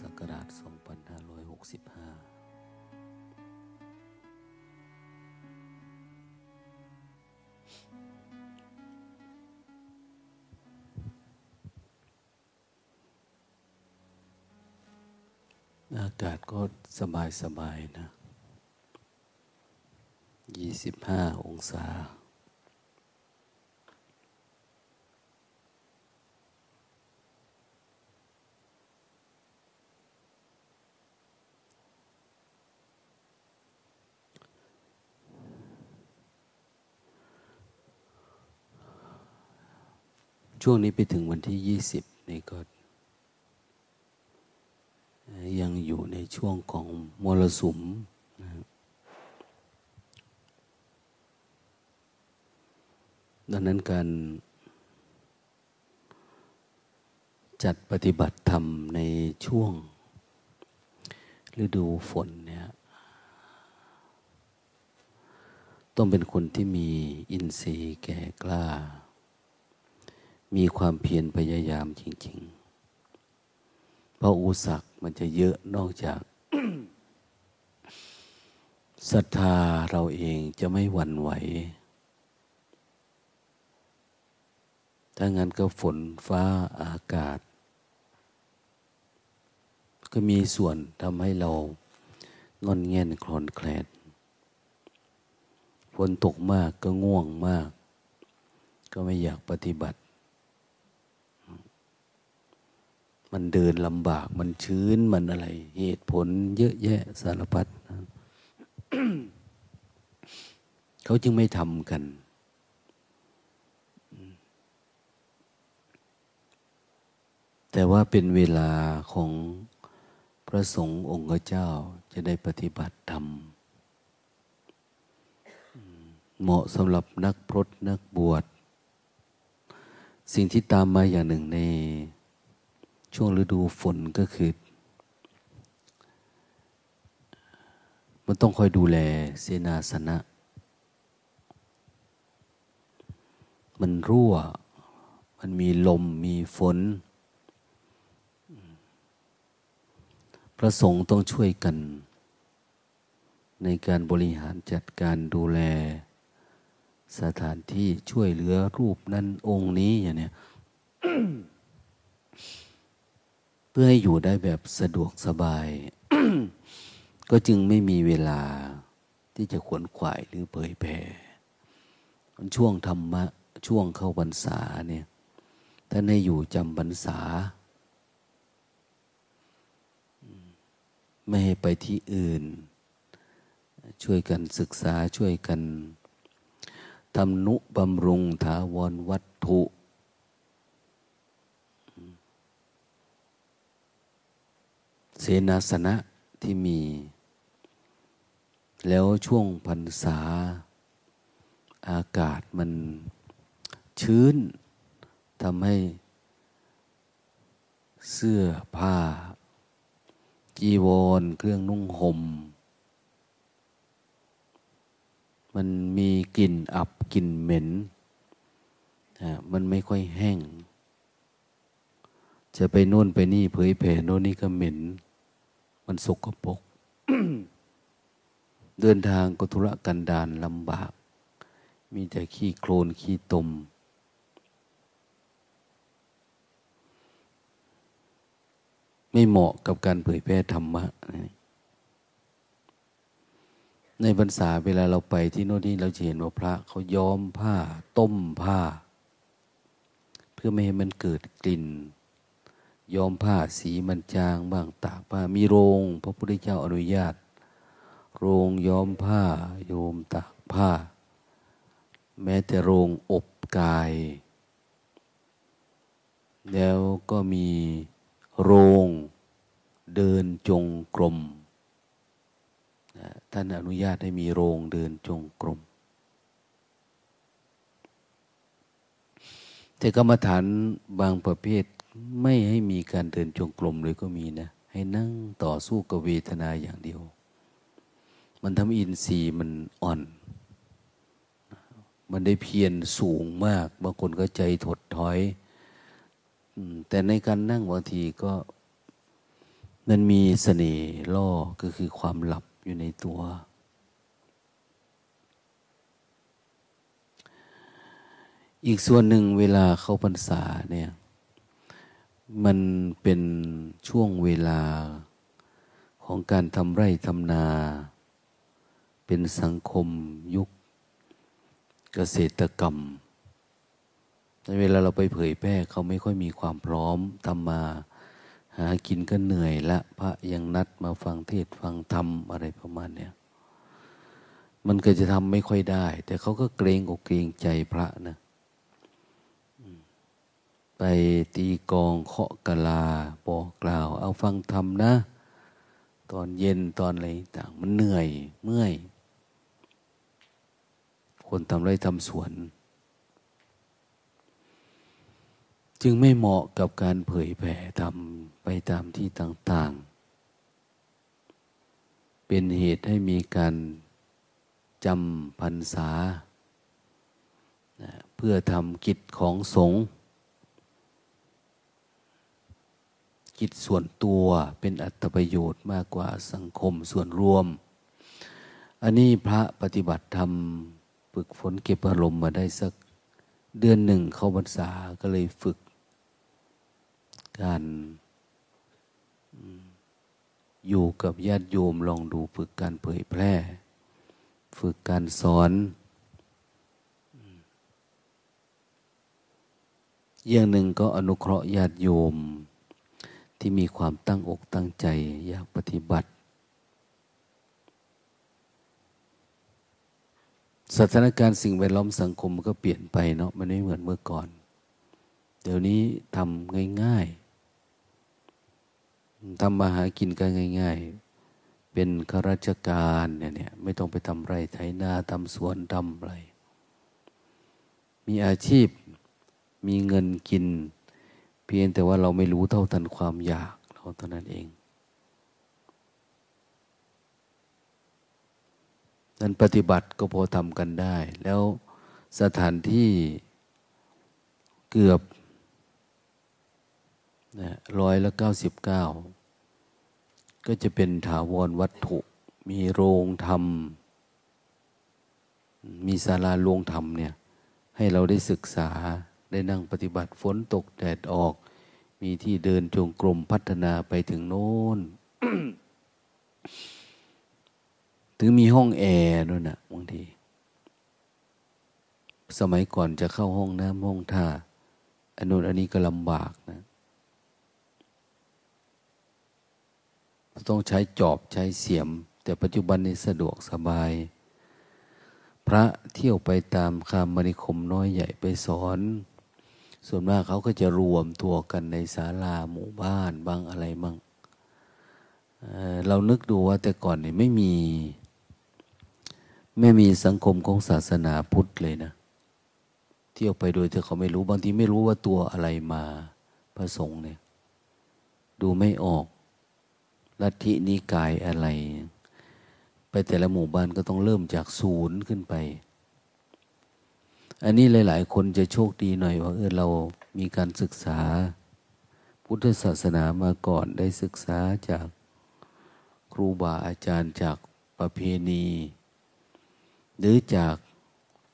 ศักราช 2565อากาศก็สบายสบายนะ 25 องศา ช่วงนี้ไปถึงวันที่ยี่สิบนี่ก็ ยังอยู่ในช่วงของมรสุมนะดังนั้นการจัดปฏิบัติธรรมในช่วง ฤดูฝนเนี่ยต้องเป็นคนที่มีอินทรีย์แก่กล้า มีความเพียรพยายามจริง ๆ เพราะอุสักมันจะเยอะนอกจากศรัทธาเราเองจะไม่หวั่นไหว ถ้างั้นก็ฝนฟ้าอากาศ ก็มีส่วนทำให้เรางอนเงียนคลอนแคลนฝนตกมากก็ง่วงมาก ก็ไม่อยากปฏิบัติ มันเดินลำบากมันชื้นมันอะไร เหตุผลเยอะแยะสารพัดนะเขาจึงไม่ทำกัน แต่ว่าเป็นเวลาของพระสงฆ์องค์เจ้าจะได้ปฏิบัติธรรม เหมาะสำหรับนักพรตนักบวช สิ่งที่ตามมาอย่างหนึ่งใน ช่วงฤดูฝนก็คือ มันต้องคอยดูแลเสนาสนะ มันรั่ว มันมีลมมีฝน พระสงฆ์ต้องช่วยกัน ในการบริหารจัดการดูแล สถานที่ช่วยเหลือรูปนั้นองค์นี้อย่างเนี้ย เพื่อให้อยู่ได้แบบสะดวกสบาย ก็จึงไม่มีเวลาที่จะขวนขวายหรือเผยแผ่ช่วงธรรมะ ช่วงเข้าพรรษาเนี่ยถ้าในอยู่จำพรรษา ไม่ให้ไปที่อื่น ช่วยกันศึกษาช่วยกันทำนุบำรุงถาวรวัตถุ เสนาสนะที่มี แล้วช่วงพรรษา อากาศมันชื้นทำให้เสื้อผ้า จีวร เครื่องนุ่งหม่มมันมีกลิ่นอับกลิ่นเหม็น มันไม่ค่อยแห้ง จะไปโน่นไปนี่เผยแผ่โน่นนี่ก็เหม็น มันสกปรกเดินทางก็ธุระกันดารลำบาก มีแต่ขี้โคลนขี้ตม ไม่เหมาะกับการเผยแพร่ธรรมะ ในพรรษาเวลาเราไปที่โน่นนี่เราจะเห็นว่าพระเขาย้อมผ้า ต้มผ้า เพื่อไม่ให้มันเกิดกลิ่น ยอมผ้าสีมันจางบ้างตากผ้ามีโรง พระพุทธเจ้าอนุญาต โรงย้อมผ้า โยมตากผ้า แม้แต่โรงอบกาย แล้วก็มีโรงเดินจงกรมท่านอนุญาตให้มีโรงเดินจงกรม แต่กรรมฐานบางประเภท ไม่ให้มีการเดินจงกรมเลยก็มีนะ ให้นั่งต่อสู้กับเวทนาอย่างเดียว มันทำอินทรีย์มันอ่อน มันได้เพียรสูงมาก บางคนก็ใจถดถอย แต่ในการนั่งบางทีก็ มันมีเสน่ห์ล่อก็คือความหลับอยู่ในตัวอีกส่วนหนึ่งเวลาเข้าพรรษาเนี่ย มันเป็นช่วงเวลาของการทำไร่ทำนา เป็นสังคมยุคเกษตรกรรมในเวลาเราไปเผยแพร่เขาไม่ค่อยมีความพร้อมทำมาหากินก็เหนื่อยละ พระยังนัดมาฟังเทศฟังธรรมอะไรประมาณเนี้ยมันก็จะทำไม่ค่อยได้ แต่เขาก็เกรงอกเกรงใจพระนะ ไปตีกองเคาะกะลาบอกกล่าว เอาฟังธรรมนะ ตอนเย็นตอนอะไรต่างมันเหนื่อยเมื่อย คนทำไรทำสวน จึงไม่เหมาะกับการเผยแผ่ทำไปตามที่ต่าง ๆ เป็นเหตุให้มีการจำพรรษา เพื่อทำกิจของสงฆ์ กิจส่วนตัวเป็นอัตประโยชน์มากกว่าสังคมส่วนรวม อันนี้พระปฏิบัติธรรมฝึกฝนเก็บอารมณ์มาได้สักเดือนหนึ่งเข้าพรรษาก็เลยฝึก การอยู่กับญาติโยมลองดูฝึกการเผยแพร่ ฝึกการสอน อย่างหนึ่งก็อนุเคราะห์ญาติโยม ที่มีความตั้งอกตั้งใจอยากปฏิบัติ สถานการณ์สิ่งแวดล้อมสังคมมันก็เปลี่ยนไปเนาะมันไม่เหมือนเมื่อก่อน เดี๋ยวนี้ทำง่ายๆทำมาหากินกันง่าย ๆ เป็นข้าราชการเนี่ยเนี่ยไม่ต้องไปทำไรไถนาทำสวนทำอะไร มีอาชีพมีเงินกินเพียงแต่ว่าเราไม่รู้เท่าทันความอยากเราเท่านั้นเองนั้นปฏิบัติก็พอทำกันได้ แล้วสถานที่เกือบร้อยละเก้าสิบเก้าก็จะเป็นถาวรวัตถุ มีโรงธรรม มีศาลาโรงธรรมเนี่ย ให้เราได้ศึกษาได้นั่งปฏิบัติฝนตกแดดออก มีที่เดินจงกรมพัฒนาไปถึงโน้น ถึงมีห้องแอร์ด้วยนะบางที สมัยก่อนจะเข้าห้องน้ำห้องท่าอันนู้นอันนี้ก็ลำบากนะ ต้องใช้จอบใช้เสียม แต่ปัจจุบันนี้สะดวกสบาย พระเที่ยวไปตามคามมณิคมน้อยใหญ่ไปสอน ส่วนมากเขาก็จะรวมตัวกันในศาลาหมู่บ้านบ้างอะไรบ้างเเรานึกดูว่าแต่ก่อนเนี่ยไม่มี ไม่มีสังคมของศาสนาพุทธเลยนะ เที่ยวไปโดยที่เขาไม่รู้บางทีไม่รู้ว่าตัวอะไรมาพระสงฆ์เนี่ย ดูไม่ออกลัทธินิกายอะไร ไปแต่ละหมู่บ้านก็ต้องเริ่มจากศูนย์ขึ้นไป อันนี้หลาย ๆ คนจะโชคดีหน่อยว่าเออเรามีการศึกษา พุทธศาสนามาก่อนได้ศึกษาจากครูบาอาจารย์จากประเพณี หรือจาก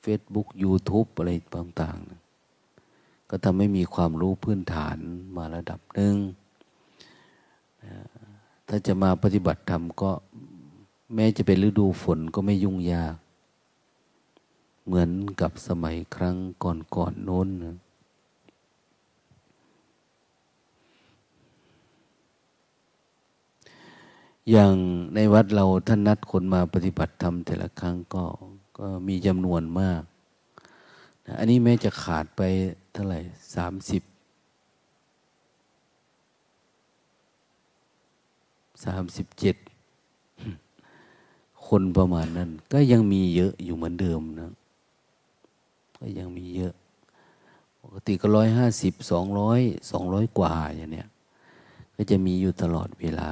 Facebook YouTube อะไรต่างๆ ก็ทำให้มีความรู้พื้นฐานมาระดับหนึ่ง ถ้าจะมาปฏิบัติธรรมก็แม้จะเป็นฤดูฝนก็ไม่ยุ่งยาก เหมือนกับสมัยครั้งก่อนๆโน้นนะอย่างในวัดเราท่านนัดคนมาปฏิบัติธรรมแต่ละครั้งก็ก็มีจำนวนมาก อันนี้แม้จะขาดไปเท่าไหร่สามสิบสามสิบเจ็ดคนประมาณนั้น ก็ยังมีเยอะอยู่เหมือนเดิมนะ ก็ยังมีเยอะ ปกติก็ร้อยห้าสิบสองร้อยสองร้อยกว่าอย่างเนี้ยก็จะมีอยู่ตลอดเวลา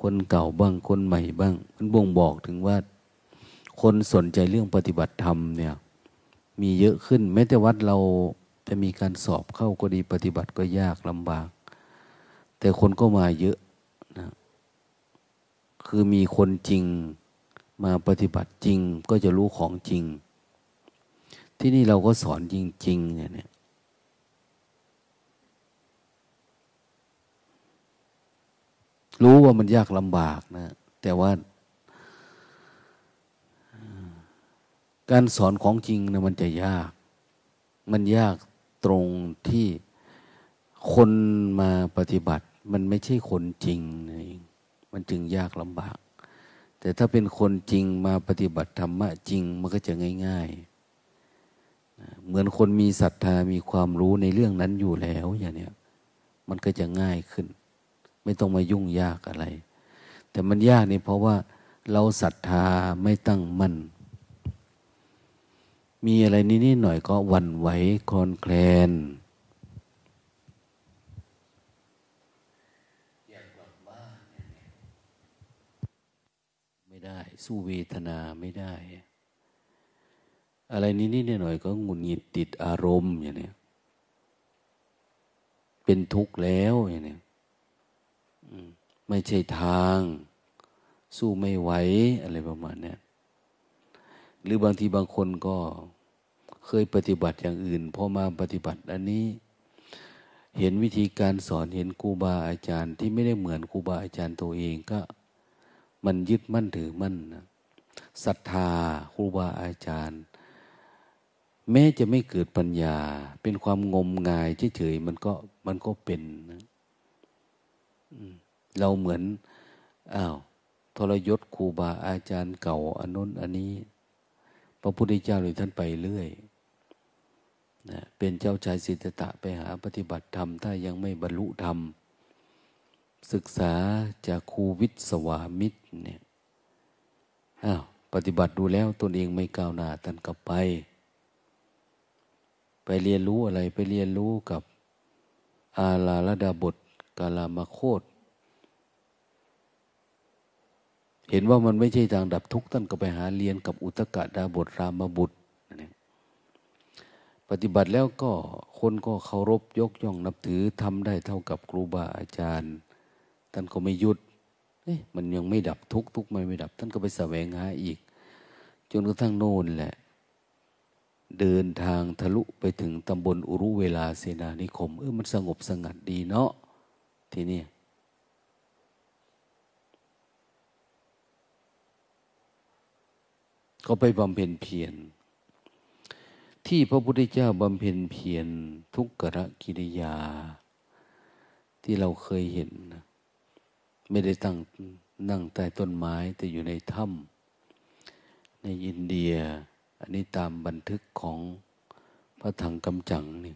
คนเก่าบ้างคนใหม่บ้าง มันบ่งบอกถึงว่า คนสนใจเรื่องปฏิบัติธรรมเนี่ย มีเยอะขึ้นแม้แต่วัดเราจะมีการสอบเข้าก็ดีปฏิบัติก็ยากลำบาก แต่คนก็มาเยอะคือมีคนจริงมาปฏิบัติจริงก็จะรู้ของจริง ที่นี่เราก็สอนจริง ๆ เนี่ยรู้ว่ามันยากลำบากนะ แต่ว่า การสอนของจริงนะมันจะยาก มันยากตรงที่คนมาปฏิบัติ มันไม่ใช่คนจริงนะเองมันจึงยากลำบาก แต่ถ้าเป็นคนจริงมาปฏิบัติธรรมะจริง มันก็จะง่าย ๆ เหมือนคนมีศรัทธามีความรู้ในเรื่องนั้นอยู่แล้วอย่างเนี้ยมันก็จะง่ายขึ้น ไม่ต้องมายุ่งยากอะไร แต่มันยากนี่เพราะว่าเราศรัทธาไม่ตั้งมั่น มีอะไรนิดๆหน่อยก็วันไหวคลอนแคลนไม่ได้ สู้เวทนาไม่ได้ อะไรนิดๆหน่อยก็งุนหงิดติดอารมณ์อย่างนี้เป็นทุกข์แล้วอย่างนี้ไม่ใช่ทาง สู้ไม่ไหวอะไรประมาณนี้หรือบางทีบางคนก็เคยปฏิบัติอย่างอื่นพอมาปฏิบัติอันนี้ เห็นวิธีการสอนเห็นครูบาอาจารย์ ที่ไม่ได้เหมือนครูบาอาจารย์ตัวเองก็ มันยึดมั่นถือมั่นนะศรัทธาครูบาอาจารย์ แม้จะไม่เกิดปัญญา เป็นความงมงายเฉยๆมันก็มันก็เป็นนะเราเหมือนอ้าวทรยศครูบาอาจารย์เก่าอันน้นอันนี้ พระพุทธเจ้าเลยท่านไปเรื่อยนะเป็นเจ้าชายสิทธัตถะไปหาปฏิบัติธรรม ถ้ายังไม่บรรลุธรรม ศึกษาจากครูวิศวามิตรเนี่ยอ้าวปฏิบัติดูแล้วตนเองไม่ก้าวหน้าท่านก็ไป ไปเรียนรู้อะไรไปเรียนรู้กับอาลาลดาบทกาลามาโคตเห็นว่ามันไม่ใช่ทางดับทุกข์ท่านก็ไปหาเรียนกับอุตกะดาบทรามบุตรปฏิบัติแล้วก็คนก็เคารพยกย่องนับถือทำได้เท่ากับครูบาอาจารย์ ท่านก็ไม่หยุดมันยังไม่ดับทุกข์ทุกไม่ไม่ดับ ท่านก็ไปแสวงหาอีก จนกระทั่งโน่นแหละ เดินทางทะลุไปถึงตำบลอุรุเวลาเสนานิคม เออมันสงบสงัดดีเนาะทีนี้เขาไปบำเพ็ญเพียรที่พระพุทธเจ้าบำเพ็ญเพียรทุกขะกิริยา ที่เราเคยเห็น ไม่ได้ตั้งนั่งใต้ต้นไม้แต่อยู่ในถ้ำในอินเดีย อันนี้ตามบันทึกของพระถังกำจังนี่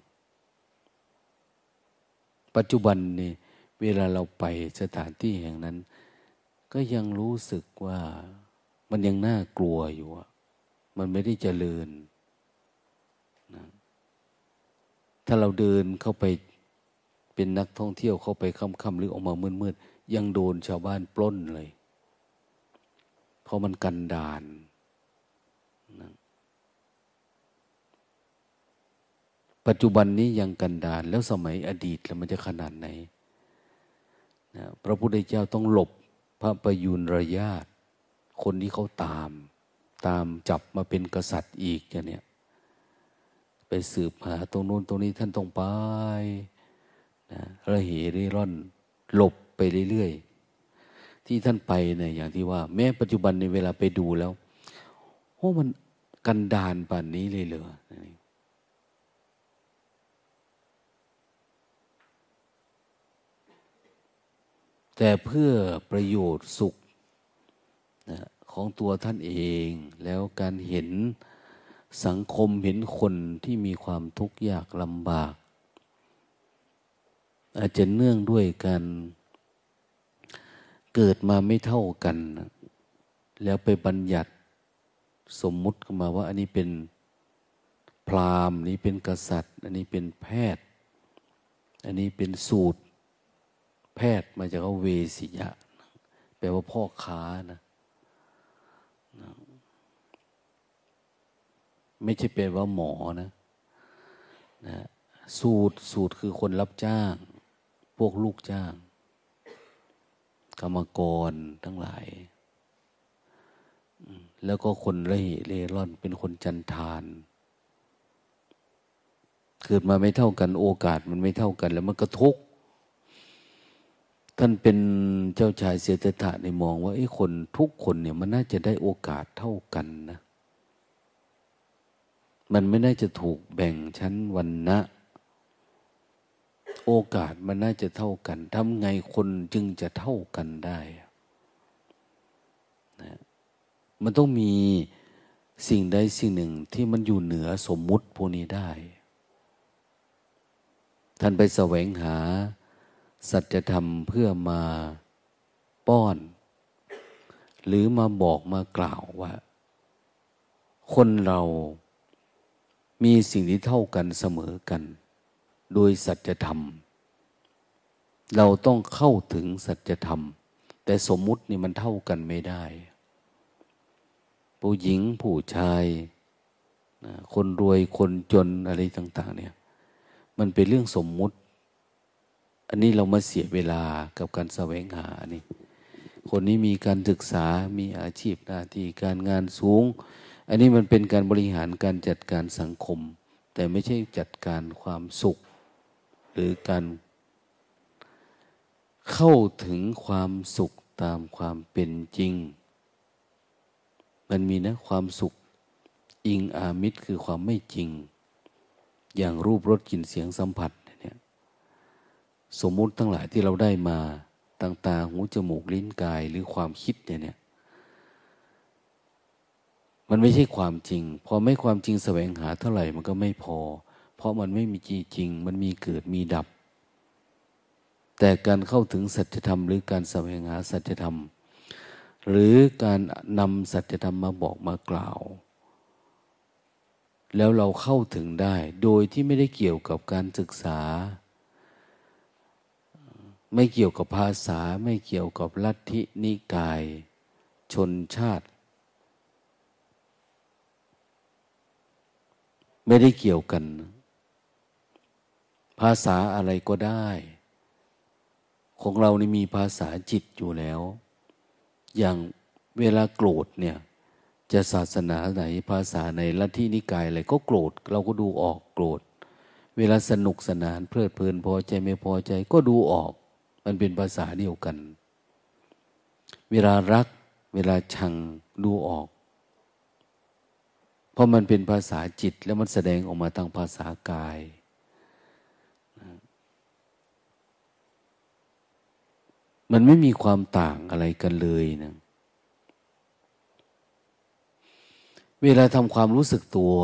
ปัจจุบันนี่เวลาเราไปสถานที่แห่งนั้น ก็ยังรู้สึกว่ามันยังน่ากลัวอยู่อะมันไม่ได้เจริญนะถ้าเราเดินเข้าไปเป็นนักท่องเที่ยวเข้าไปค่ำๆหรือออกมามืดๆยังโดนชาวบ้านปล้นเลย เพราะมันกันดานนะ ปัจจุบันนี้ยังกันดานแล้วสมัยอดีตแล้วมันจะขนาดไหนนะพระพุทธเจ้าต้องหลบพระประยุนระยาตคนที่เขาตาม ตามจับมาเป็นกษัตริย์อีกอย่างเนี้ยไปสืบหาตรงนู้นตรงนี้ท่านต้องไปนะระเหเร่ร่อนหลบไปเรื่อยๆ ที่ท่านไปเนี่ยอย่างที่ว่า แม้ปัจจุบันในเวลาไปดูแล้วโอ้มันกันดานป่านนี้เลยเหรอ แต่เพื่อประโยชน์สุขนะของตัวท่านเองแล้วการเห็นสังคมเห็นคนที่มีความทุกข์ยากลำบาก อาจจะเนื่องด้วยการเกิดมาไม่เท่ากัน แล้วไปบัญญัติสมมุติขึ้นมาว่า อันนี้เป็นพราหมณ์นี้เป็นกษัตริย์ อันนี้เป็นแพทย์ อันนี้เป็นสูตร แพทย์มาจากเวสิยะ แปลว่าพ่อค้านะไม่ใช่เป็นว่าหมอนะนะสูตรสูตรคือคนรับจ้าง พวกลูกจ้าง กรรมกรทั้งหลาย แล้วก็คนเร่เร่ร่อนเป็นคนจันทานเกิดมาไม่เท่ากันโอกาสมันไม่เท่ากัน แล้วมันก็ทุกข์ ท่านเป็นเจ้าชายเสตถะในมองว่าไอ้คนทุกคนเนี่ยมันน่าจะได้โอกาสเท่ากันนะ มันไม่น่าจะถูกแบ่งชั้นวันนะโอกาสมันน่าจะเท่ากันทำไงคนจึงจะเท่ากันได้นะมันต้องมีสิ่งใดสิ่งหนึ่งที่มันอยู่เหนือสมมุติพวกนี้ได้ ท่านไปแสวงหา สัจธรรมเพื่อมาป้อน หรือมาบอกมากล่าวว่า คนเรามีสิ่งที่เท่ากันเสมอกัน โดยสัจธรรม เราต้องเข้าถึงสัจธรรม แต่สมมุตินี่มันเท่ากันไม่ได้ ผู้หญิงผู้ชายคนรวยคนจนอะไรต่าง ๆ เนี่ย มันเป็นเรื่องสมมุติ อันนี้เรามาเสียเวลากับการแสวงหานี่ คนนี้มีการศึกษา มีอาชีพหน้าที่การงานสูง อันนี้มันเป็นการบริหารการจัดการสังคม แต่ไม่ใช่จัดการความสุข หรือการเข้าถึงความสุขตามความเป็นจริง มันมีนะความสุข อิงอามิตรคือความไม่จริง อย่างรูปรสกลิ่นเสียงสัมผัส สมมุติทั้งหลายที่เราได้มาต่างๆหูจมูกลิ้นกายหรือความคิดเนี่ยเนี่ย มันไม่ใช่ความจริง พอไม่ความจริงแสวงหาเท่าไหร่มันก็ไม่พอ เพราะมันไม่มีจริง มันมีเกิดมีดับ แต่การเข้าถึงสัจธรรม หรือการแสวงหาสัจธรรม หรือการนำสัจธรรมมาบอกมากล่าว แล้วเราเข้าถึงได้ โดยที่ไม่ได้เกี่ยวกับการศึกษา ไม่เกี่ยวกับภาษาไม่เกี่ยวกับลัทธินิกาย ชนชาติ ไม่ได้เกี่ยวกัน ภาษาอะไรก็ได้ ของเรานี่มีภาษาจิตอยู่แล้ว อย่างเวลาโกรธเนี่ย จะศาสนาไหนภาษาในลัทธินิกายอะไรก็โกรธ เราก็ดูออกโกรธ เวลาสนุกสนานเพลิดเพลินพอใจไม่พอใจก็ดูออก มันเป็นภาษาเดียวกัน เวลารัก เวลาชังดูออก เพราะมันเป็นภาษาจิตแล้วมันแสดงออกมาทางภาษากาย มันไม่มีความต่างอะไรกันเลยนะเวลาทำความรู้สึกตัว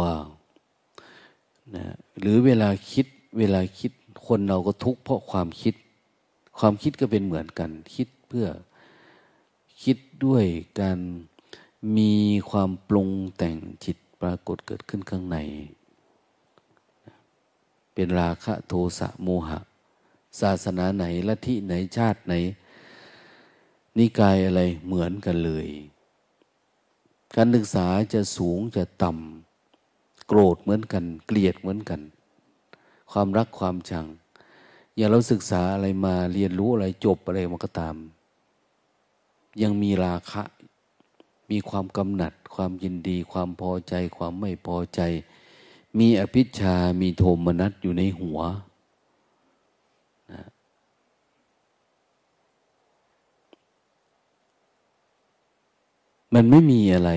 นะหรือเวลาคิดเวลาคิดคนเราก็ทุกข์เพราะความคิด ความคิดก็เป็นเหมือนกัน คิดเพื่อคิดด้วยการมีความปรุงแต่งจิตปรากฏเกิดขึ้นข้างใน เป็นราคะโทสะโมหะ ศาสนาไหนลัทธิไหนชาติไหน นิกายอะไรเหมือนกันเลย การศึกษาจะสูงจะต่ำโกรธเหมือนกัน เกลียดเหมือนกัน ความรักความชัง อย่างเราศึกษาอะไรมาเรียนรู้อะไรจบอะไรมันก็ตาม ยังมีราคะ มีความกำหนัด ความยินดี ความพอใจ ความไม่พอใจ มีอภิชามีโทมนัสอยู่ในหัวนะมันไม่มีอะไร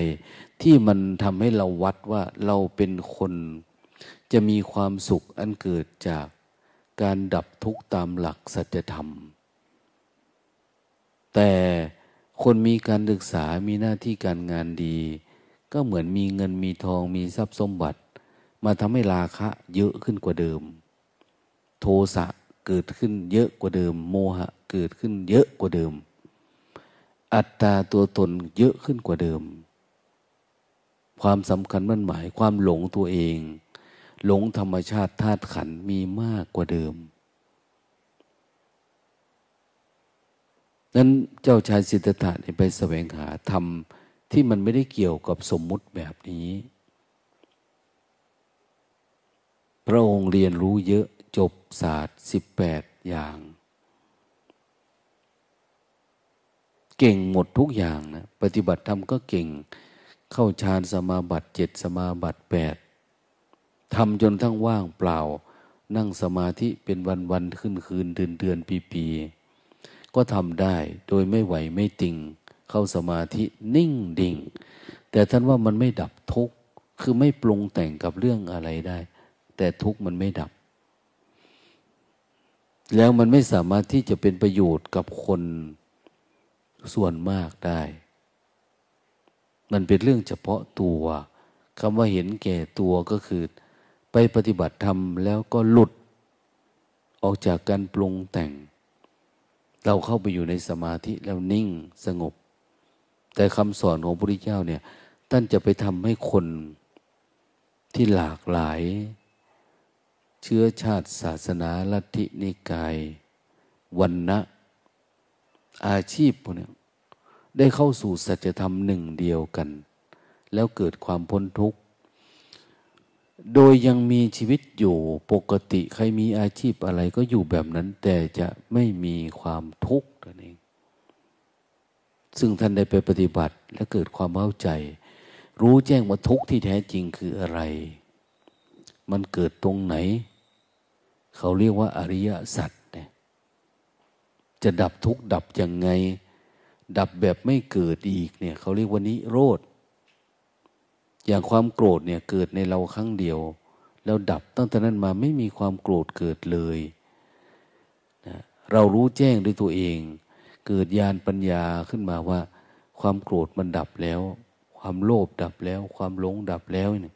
ที่มันทำให้เราวัดว่าเราเป็นคนจะมีความสุขอันเกิดจาก การดับทุกข์ตามหลักสัจธรรม แต่คนมีการศึกษามีหน้าที่การงานดี ก็เหมือนมีเงินมีทองมีทรัพย์สมบัติ มาทำให้ราคะเยอะขึ้นกว่าเดิม โทสะเกิดขึ้นเยอะกว่าเดิม โมหะเกิดขึ้นเยอะกว่าเดิม อัตตาตัวตนเยอะขึ้นกว่าเดิม ความสำคัญมั่นหมายความหลงตัวเอง หลงธรรมชาติธาตุขันมีมากกว่าเดิม นั้นเจ้าชายสิทธัตถะไปแสวงหาธรรมที่มันไม่ได้เกี่ยวกับสมมุติแบบนี้ พระองค์เรียนรู้เยอะจบศาสตร์สิบแปดอย่าง เก่งหมดทุกอย่างนะ ปฏิบัติธรรมก็เก่ง เข้าฌานสมาบัติเจ็ดสมาบัติแปด ทำจนทั้งว่างเปล่า นั่งสมาธิเป็นวันวันขึ้นคืนเดือนเดือนปีปีก็ทำได้โดยไม่ไหวไม่ติง เข้าสมาธินิ่งดิ่ง แต่ท่านว่ามันไม่ดับทุกข์คือไม่ปรุงแต่งกับเรื่องอะไรได้ แต่ทุกข์มันไม่ดับ แล้วมันไม่สามารถที่จะเป็นประโยชน์กับคนส่วนมากได้ มันเป็นเรื่องเฉพาะตัวคำว่าเห็นแก่ตัวก็คือ ไปปฏิบัติธรรมแล้วก็หลุด ออกจากการปรุงแต่ง เราเข้าไปอยู่ในสมาธิแล้วนิ่งสงบ แต่คำสอนของพระพุทธเจ้าเนี่ยท่านจะไปทำให้คนที่หลากหลาย เชื้อชาติศาสนาลัทธินิกายวันนะอาชีพพวกนี้ได้เข้าสู่สัจธรรมหนึ่งเดียวกัน แล้วเกิดความพ้นทุกข์ โดยยังมีชีวิตอยู่ปกติใครมีอาชีพอะไรก็อยู่แบบนั้น แต่จะไม่มีความทุกข์นั่นเอง ซึ่งท่านได้ไปปฏิบัติและเกิดความเข้าใจ รู้แจ้งว่าทุกข์ที่แท้จริงคืออะไร มันเกิดตรงไหน เขาเรียกว่าอริยสัจเนี่ยจะดับทุกข์ดับยังไง ดับแบบไม่เกิดอีกเนี่ย เขาเรียกว่านิโรธ อย่างความโกรธเนี่ยเกิดในเราครั้งเดียว แล้วดับตั้งแต่นั้นมาไม่มีความโกรธเกิดเลยนะเรารู้แจ้งด้วยตัวเอง เกิดญาณปัญญาขึ้นมาว่า ความโกรธมันดับแล้ว ความโลภดับแล้ว ความหลงดับแล้วเนี่ย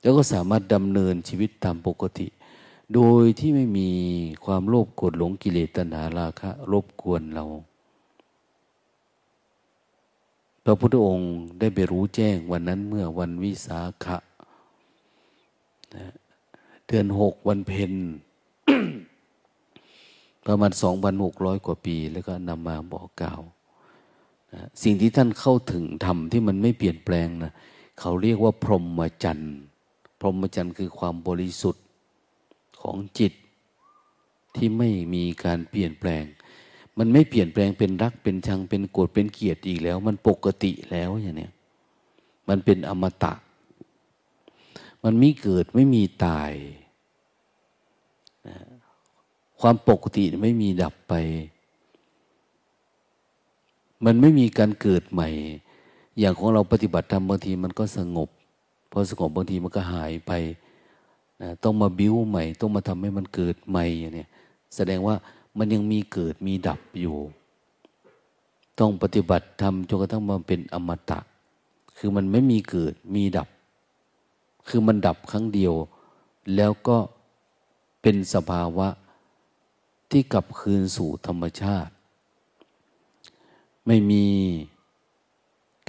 แล้วก็สามารถดำเนินชีวิตตามปกติ โดยที่ไม่มีความโลภโกรธหลงกิเลสตัณหาราคะรบกวนเรา พระพุทธองค์ได้ไปรู้แจ้งวันนั้นเมื่อวันวิสาขะเดือนหกวันเพ็ญประมาณสองพันหกร้อยกว่าปี แล้วก็นำมาบอกกล่าวนะสิ่งที่ท่านเข้าถึงทำที่มันไม่เปลี่ยนแปลงนะเขาเรียกว่าพรหมจรรย์พรหมจรรย์คือความบริสุทธิ์ของจิตที่ไม่มีการเปลี่ยนแปลง มันไม่เปลี่ยนแปลงเป็นรักเป็นชังเป็นโกรธเป็นเกลียดอีกแล้ว มันปกติแล้วอย่างเนี้ยมันเป็นอมตะ มันไม่เกิดไม่มีตายความปกติไม่มีดับไป มันไม่มีการเกิดใหม่ อย่างของเราปฏิบัติธรรมบางทีมันก็สงบพอสงบบางทีมันก็หายไปนะต้องมาบิ้วใหม่ ต้องมาทำให้มันเกิดใหม่เนี่ยแสดงว่า มันยังมีเกิดมีดับอยู่ ต้องปฏิบัติทำจนกระทั่งมาเป็นอมตะ คือมันไม่มีเกิดมีดับ คือมันดับครั้งเดียว แล้วก็เป็นสภาวะที่กลับคืนสู่ธรรมชาติ ไม่มี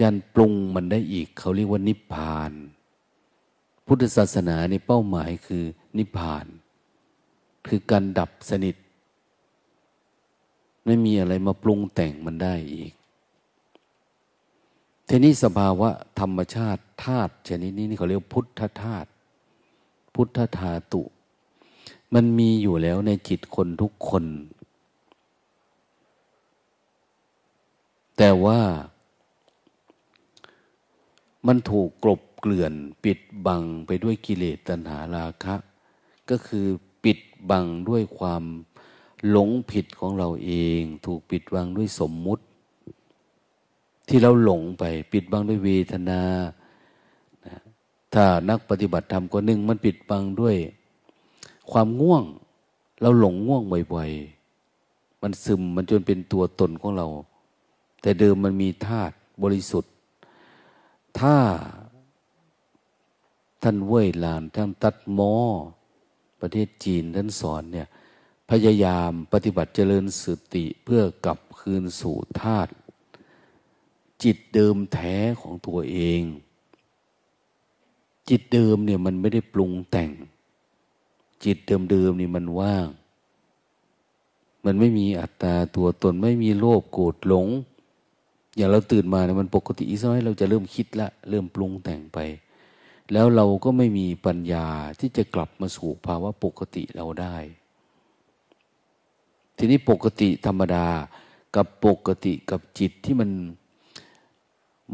การปรุงมันได้อีก เขาเรียกว่านิพพาน พุทธศาสนาในเป้าหมายคือนิพพาน คือการดับสนิท ไม่มีอะไรมาปรุงแต่งมันได้อีก ทีนี้สภาวะธรรมชาติธาตุชนิดนี้นี่เขาเรียกพุทธธาตุพุทธธาตุ มันมีอยู่แล้วในจิตคนทุกคน แต่ว่า มันถูกกลบเกลื่อนปิดบังไปด้วยกิเลสตัณหาราคะ ก็คือปิดบังด้วยความ หลงผิดของเราเอง ถูกปิดบังด้วยสมมุติ ที่เราหลงไปปิดบังด้วยเวทนา ถ้านักปฏิบัติธรรมก็หนึ่งมันปิดบังด้วย ความง่วง เราหลงง่วงบ่อยๆ มันซึมมันจนเป็นตัวตนของเรา แต่เดิมมันมีธาตุบริสุทธิ์ ถ้าท่านเว่ยลานท่านตัดมอประเทศจีนท่านสอนเนี่ย พยายามปฏิบัติเจริญสติเพื่อกลับคืนสู่ธาตุจิตเดิมแท้ของตัวเอง จิตเดิมเนี่ยมันไม่ได้ปรุงแต่ง จิตเดิมๆนี่มันว่าง มันไม่มีอัตตาตัวตนไม่มีโลภโกรธหลง อย่างเราตื่นมาเนี่ยมันปกติอีกสักน่อยเราจะเริ่มคิดละ เริ่มปรุงแต่งไป แล้วเราก็ไม่มีปัญญาที่จะกลับมาสู่ภาวะปกติเราได้ ทีนี้ปกติธรรมดากับปกติกับจิตที่มัน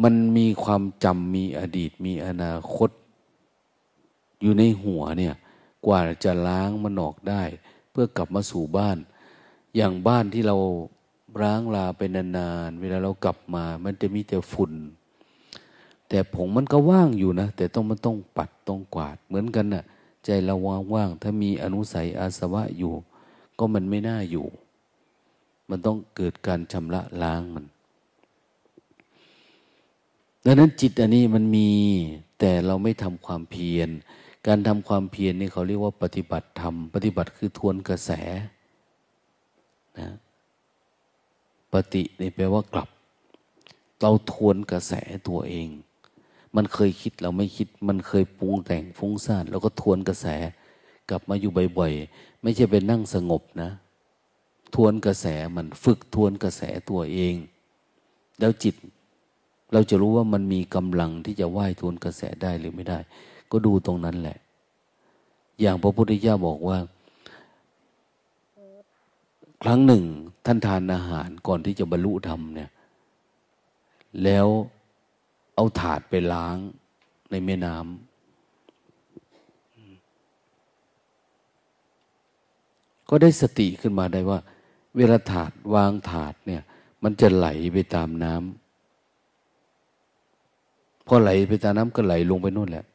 มันมีความจำมีอดีตมีอนาคต อยู่ในหัวเนี่ย กว่าจะล้างมันออกได้ เพื่อกลับมาสู่บ้าน อย่างบ้านที่เราร้างลาไปนานๆเวลาเรากลับมา มันจะมีแต่ฝุ่น แต่ผงมันก็ว่างอยู่นะ แต่ต้องมันต้องปัดต้องกวาดเหมือนกันนะ่ะ ใจเราว่างๆถ้ามีอนุสัยอาสวะอยู่ ก็มันไม่น่าอยู่ มันต้องเกิดการชำระล้างมัน ดังนั้นจิตอันนี้มันมีแต่เราไม่ทำความเพียร การทำความเพียรนี่เขาเรียกว่าปฏิบัติธรรม ปฏิบัติคือทวนกระแสนะปฏินี่แปลว่ากลับ เราทวนกระแสตัวเอง มันเคยคิดเราไม่คิด มันเคยปรุงแต่งฟุ้งซ่านเราก็ทวนกระแส กลับมาอยู่บ่อยๆ ไม่ใช่ไปนั่งสงบนะ ทวนกระแสมันฝึกทวนกระแสตัวเอง แล้วจิต เราจะรู้ว่ามันมีกำลังที่จะว่ายทวนกระแสได้หรือไม่ได้ ก็ดูตรงนั้นแหละ อย่างพระพุทธเจ้าบอกว่า ครั้งหนึ่งท่านทานอาหารก่อนที่จะบรรลุธรรมเนี่ย แล้วเอาถาดไปล้างในแม่น้ำ ก็ได้สติขึ้นมาได้ว่า เวลาถาดวางถาดเนี่ย มันจะไหลไปตามน้ำพอไหลไปตามน้ำก็ไหลลงไปนู่นแหละ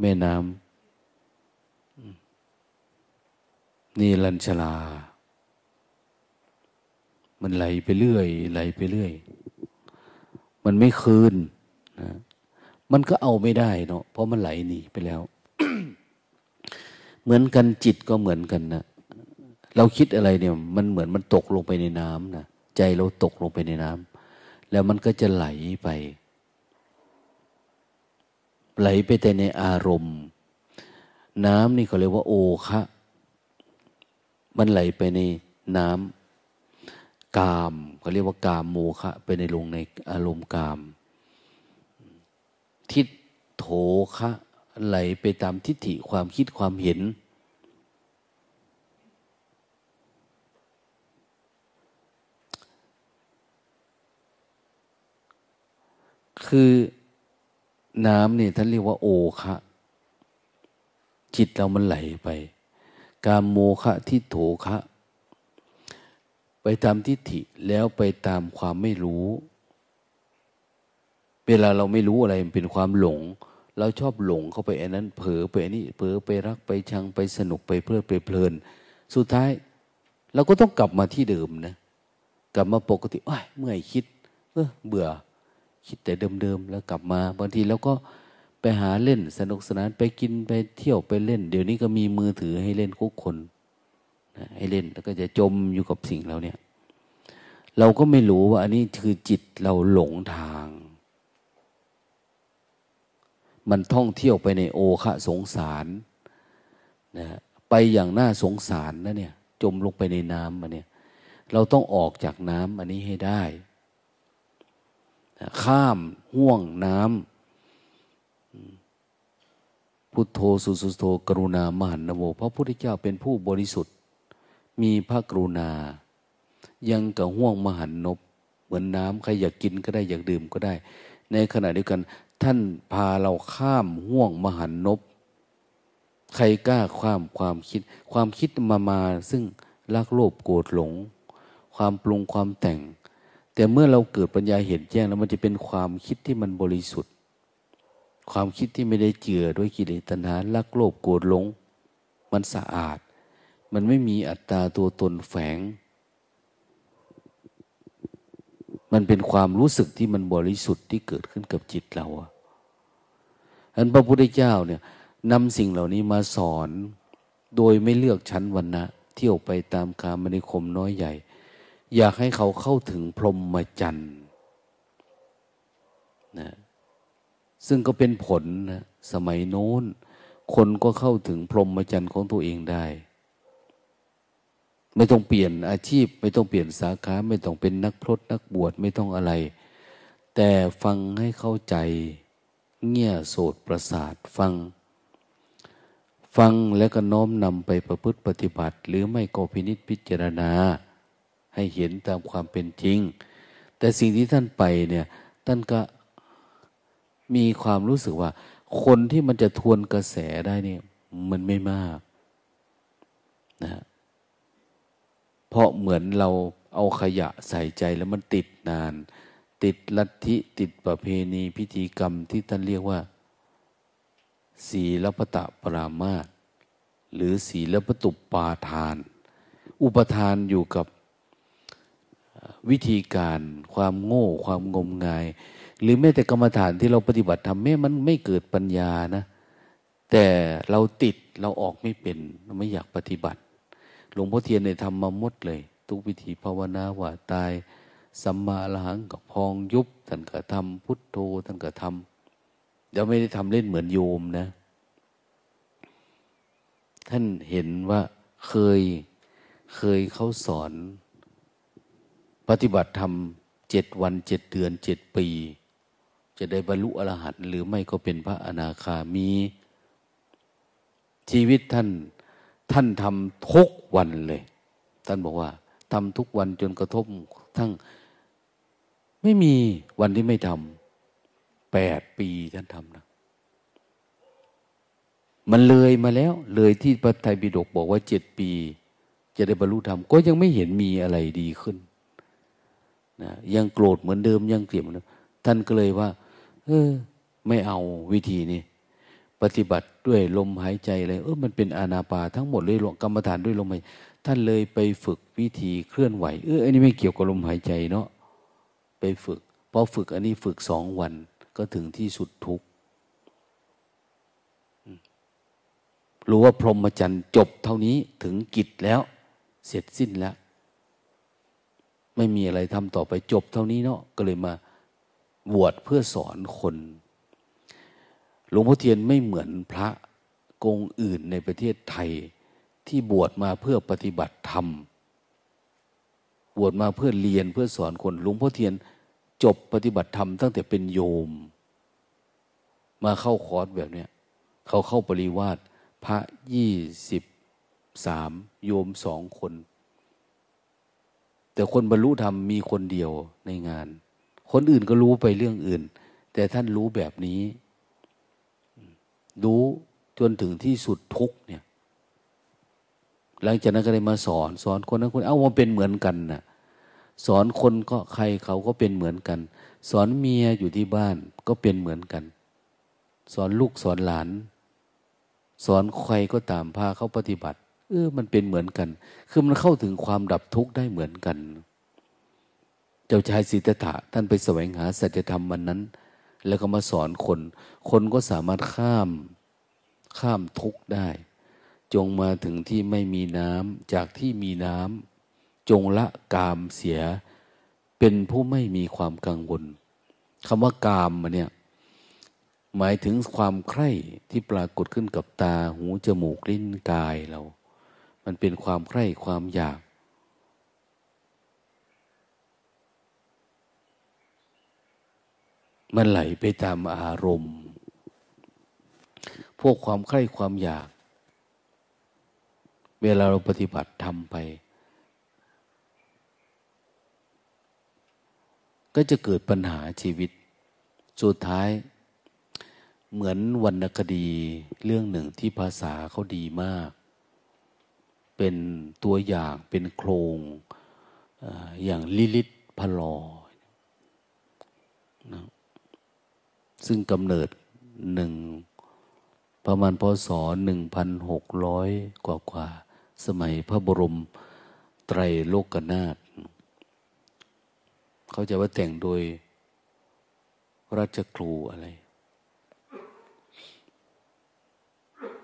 แม่น้ำนี่ลัญชลา มันไหลไปเรื่อย ไหลไปเรื่อย มันไม่คืนนะมันก็เอาไม่ได้เนาะเพราะมันไหลหนีไปแล้ว เหมือนกันจิตก็เหมือนกันนะ เราคิดอะไรเนี่ย มันเหมือนมันตกลงไปในน้ำนะใจเราตกลงไปในน้ำแล้วมันก็จะไหลไป ไหลไปแต่ในอารมณ์ น้ำนี่เขาเรียกว่า โอคะมันไหลไปในน้ำกามเขาเรียกว่ากามโมคะไปในลงในอารมณ์กาม ทิฏโถคะไหลไปตามทิฏฐิความคิดความเห็น คือน้ำเนี่ยท่านเรียกว่าโอคะจิตเรามันไหลไปกามโมคะทิโถคะ ไปตามทิฏฐิแล้วไปตามความไม่รู้ เวลาเราไม่รู้อะไรมันเป็นความหลง เราชอบหลงเข้าไปอันนั้น เผลอไปอันนี้เผลอไปรักไปชังไปสนุกไปเพลิดไปเพลิน สุดท้ายเราก็ต้องกลับมาที่เดิมนะ กลับมาปกติอ้ยเมื่อยคิด เออเบื่อ คิดแต่เดิมๆแล้วกลับมา บางทีเราก็ไปหาเล่นสนุกสนานไปกินไปเที่ยวไปเล่น เดี๋ยวนี้ก็มีมือถือให้เล่นทุกคนให้เล่นแล้วก็จะจมอยู่กับสิ่งเราเนี่ย เราก็ไม่รู้ว่า อันนี้คือจิตเราหลงทาง มันท่องเที่ยวไปในโอคะสงสารนะไปอย่างน่าสงสารนะเนี่ย จมลงไปในน้ำมาเนี่ย เราต้องออกจากน้ำอันนี้ให้ได้ ข้ามห่วงน้ำพุทโธสุสุโธกรุณามหันนโวพระพุทธเจ้าเป็นผู้บริสุทธิ์ มีพระกรุณา ยังกับห่วงมหันนบ เหมือนน้ำใครอยากกินก็ได้อยากดื่มก็ได้ ในขณะเดียวกัน ท่านพาเราข้ามห่วงมหันนบ ใครกล้าข้ามความคิด ความคิดมามาซึ่งรักโลภโกรธหลง ความปรุงความแต่ง แต่เมื่อเราเกิดปัญญาเห็นแจ้งแล้วมันจะเป็นความคิดที่มันบริสุทธิ์ ความคิดที่ไม่ได้เจือด้วยกิเลสตัณหารักโลภโกรธหลง มันสะอาด มันไม่มีอัตตาตัวตนแฝง มันเป็นความรู้สึกที่มันบริสุทธิ์ที่เกิดขึ้นกับจิตเราอันพระพุทธเจ้าเนี่ยนำสิ่งเหล่านี้มาสอน โดยไม่เลือกชั้นวันนะเที่ยวไปตามคามนิคมน้อยใหญ่ อยากให้เขาเข้าถึงพรหมจรรย์นะซึ่งก็เป็นผลนะสมัยโน้น คนก็เข้าถึงพรหมจรรย์ของตัวเองได้ ไม่ต้องเปลี่ยนอาชีพ ไม่ต้องเปลี่ยนสาขา ไม่ต้องเป็นนักพรตนักบวชไม่ต้องอะไร แต่ฟังให้เข้าใจ เงี่ยโสดประสาทฟัง ฟังแล้วก็น้อมนำไปประพฤติปฏิบัติ หรือไม่ก็พินิษพิจารณา ให้เห็นตามความเป็นจริง แต่สิ่งที่ท่านไปเนี่ย ท่านก็มีความรู้สึกว่า คนที่มันจะทวนกระแสได้เนี่ยมันไม่มากนะเพราะเหมือนเราเอาขยะใส่ใจแล้วมันติดนาน ติดลัทธิติดประเพณีพิธีกรรมที่ท่านเรียกว่า ศีลปตะปรามาตหรือศีลปตุปาทาน อุปทานอยู่กับ วิธีการความโง่ ความงมงาย หรือแม้แต่กรรมฐานที่เราปฏิบัติทำแม้มันไม่เกิดปัญญานะ แต่เราติดเราออกไม่เป็นเราไม่อยากปฏิบัติ หลวงพ่อเทียนในทำมาหมดเลย ทุกวิธีภาวนาว่าตายสัมมาละหังกับพองยุบท่านก็ทำพุทโธท่านก็ทำเดี๋ยวไม่ได้ทำเล่นเหมือนโยมนะ ท่านเห็นว่าเคยเคยเขาสอน ปฏิบัติธรรมเจ็ดวันเจ็ดเดือนเจ็ดปี จะได้บรรลุอรหันต์หรือไม่ก็เป็นพระอนาคามี ชีวิตท่านท่านทำทุกวันเลย ท่านบอกว่าทำทุกวันจนกระทบทั้ง ไม่มีวันที่ไม่ทำแปดปีท่านทำนะมันเลยมาแล้ว เลยที่พระไตรปิฎกบอกว่าเจ็ดปี จะได้บรรลุธรรมก็ยังไม่เห็นมีอะไรดีขึ้น นะยังโกรธเหมือนเดิมยังเกลียดเหมือนเดิมท่านก็เลยว่า เออ ไม่เอาวิธีนี้ปฏิบัติด้วยลมหายใจอะไรเออมันเป็นอานาปาทั้งหมดเลยกรรมฐานด้วยลมหายท่านเลยไปฝึกวิธีเคลื่อนไหว เอออันนี้ไม่เกี่ยวกับลมหายใจเนาะไปฝึกพอฝึกอันนี้ฝึกสองวันก็ถึงที่สุดทุกรู้ว่าพรหมจรรย์จบเท่านี้ถึงกิจแล้ว เสร็จสิ้นแล้ว ไม่มีอะไรทำต่อไปจบเท่านี้เนาะก็เลยมาบวชเพื่อสอนคน หลวงพ่อเทียนไม่เหมือนพระกงอื่นในประเทศไทยที่บวชมาเพื่อปฏิบัติธรรม บวชมาเพื่อเรียนเพื่อสอนคนหลวงพ่อเทียนจบปฏิบัติธรรมตั้งแต่เป็นโยม มาเข้าคอร์สแบบเนี้ยเขาเข้าปริวาสพระยี่สิบสามโยมสองคน แต่คนบรรลุธรรมมีคนเดียวในงาน คนอื่นก็รู้ไปเรื่องอื่น แต่ท่านรู้แบบนี้ รู้จนถึงที่สุดทุกเนี่ย หลังจากนั้นก็เลยมาสอน สอนคนนั้นคนเอ้ามันเป็นเหมือนกันนะ่ะ สอนคนก็ใครเขาก็เป็นเหมือนกัน สอนเมียอยู่ที่บ้านก็เป็นเหมือนกัน สอนลูกสอนหลาน สอนใครก็ตามพาเขาปฏิบัติ เออ มันเป็นเหมือนกัน คือมันเข้าถึงความดับทุกข์ได้เหมือนกัน เจ้าชายสิทธัตถะท่านไปแสวงหาสัจธรรมวันนั้น แล้วก็มาสอนคน คนก็สามารถข้ามข้ามทุกข์ได้ จงมาถึงที่ไม่มีน้ำจากที่มีน้ำจงละกามเสีย เป็นผู้ไม่มีความกังวลคำว่ากามมาเนี่ยหมายถึงความใคร่ที่ปรากฏขึ้นกับตาหูจมูกลิ้นกายเรา มันเป็นความใคร่ความอยาก มันไหลไปตามอารมณ์ พวกความใคร่ความอยาก เวลาเราปฏิบัติทำไป ก็จะเกิดปัญหาชีวิต สุดท้ายเหมือนวรรณคดีเรื่องหนึ่งที่ภาษาเขาดีมาก เป็นตัวอย่างเป็นโครงอย่างลิลิตพลอนะซึ่งกำเนิดหนึ่งประมาณพศหนึ่งพันหกร้อยกว่ากว่า สมัยพระบรมไตรโลกนาถเขาจะว่าแต่งโดยราชครูอะไร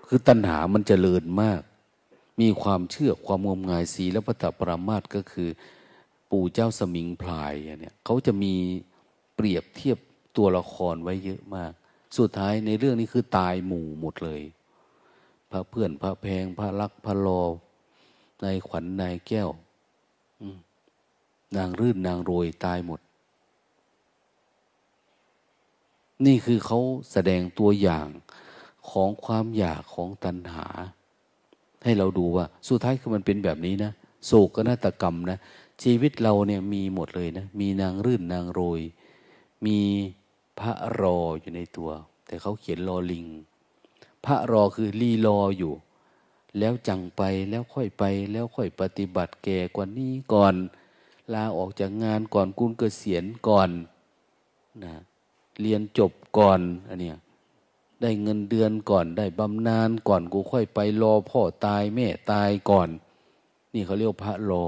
คือตัณหามันจเจริญมาก มีความเชื่อความงมงายสีและพระตปรามาตก็คือ ปู่เจ้าสมิงพลายเนี่ยเขาจะมีเปรียบเทียบตัวละครไว้เยอะมาก สุดท้ายในเรื่องนี้คือตายหมู่หมดเลย พระเพื่อนพระแพงพระลักพระรอนายขวัญนายแก้ว นางรื่นนางโรยตายหมด นี่คือเขาแสดงตัวอย่างของความอยากของตัณหา ให้เราดูว่า สุดท้ายคือมันเป็นแบบนี้นะโศกนาฏกรรมนะชีวิตเราเนี่ยมีหมดเลยนะมีนางรื่นนางโรย มีพระรออยู่ในตัว แต่เขาเขียนรอลิง พระรอคือรีรออยู่ แล้วจังไปแล้วค่อยไป แล้วค่อยปฏิบัติแก่กว่านี้ก่อน ลาออกจากงานก่อนกุณเกษียณก่อนนะเรียนจบก่อนอันเนี้ย ได้เงินเดือนก่อนได้บำนาญก่อนกูค่อยไปรอพ่อตายแม่ตายก่อน นี่เขาเรียกพระรอ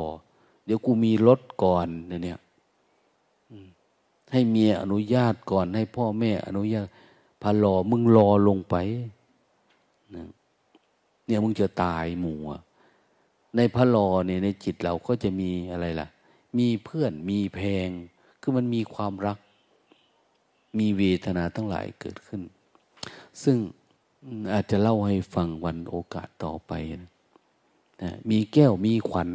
เดี๋ยวกูมีรถก่อนเนี่ยให้เมียอนุญาตก่อนให้พ่อแม่อนุญาตพระรอมึงรอลงไปเนี่ยมึงจะตายหมู่ในพระรอเนี่ยในจิตเราก็จะมีอะไรล่ะ มีเพื่อนมีแพง คือมันมีความรัก มีเวทนาทั้งหลายเกิดขึ้น ซึ่งอาจจะเล่าให้ฟังวันโอกาสต่อไปนะนะมีแก้วมีขวัญ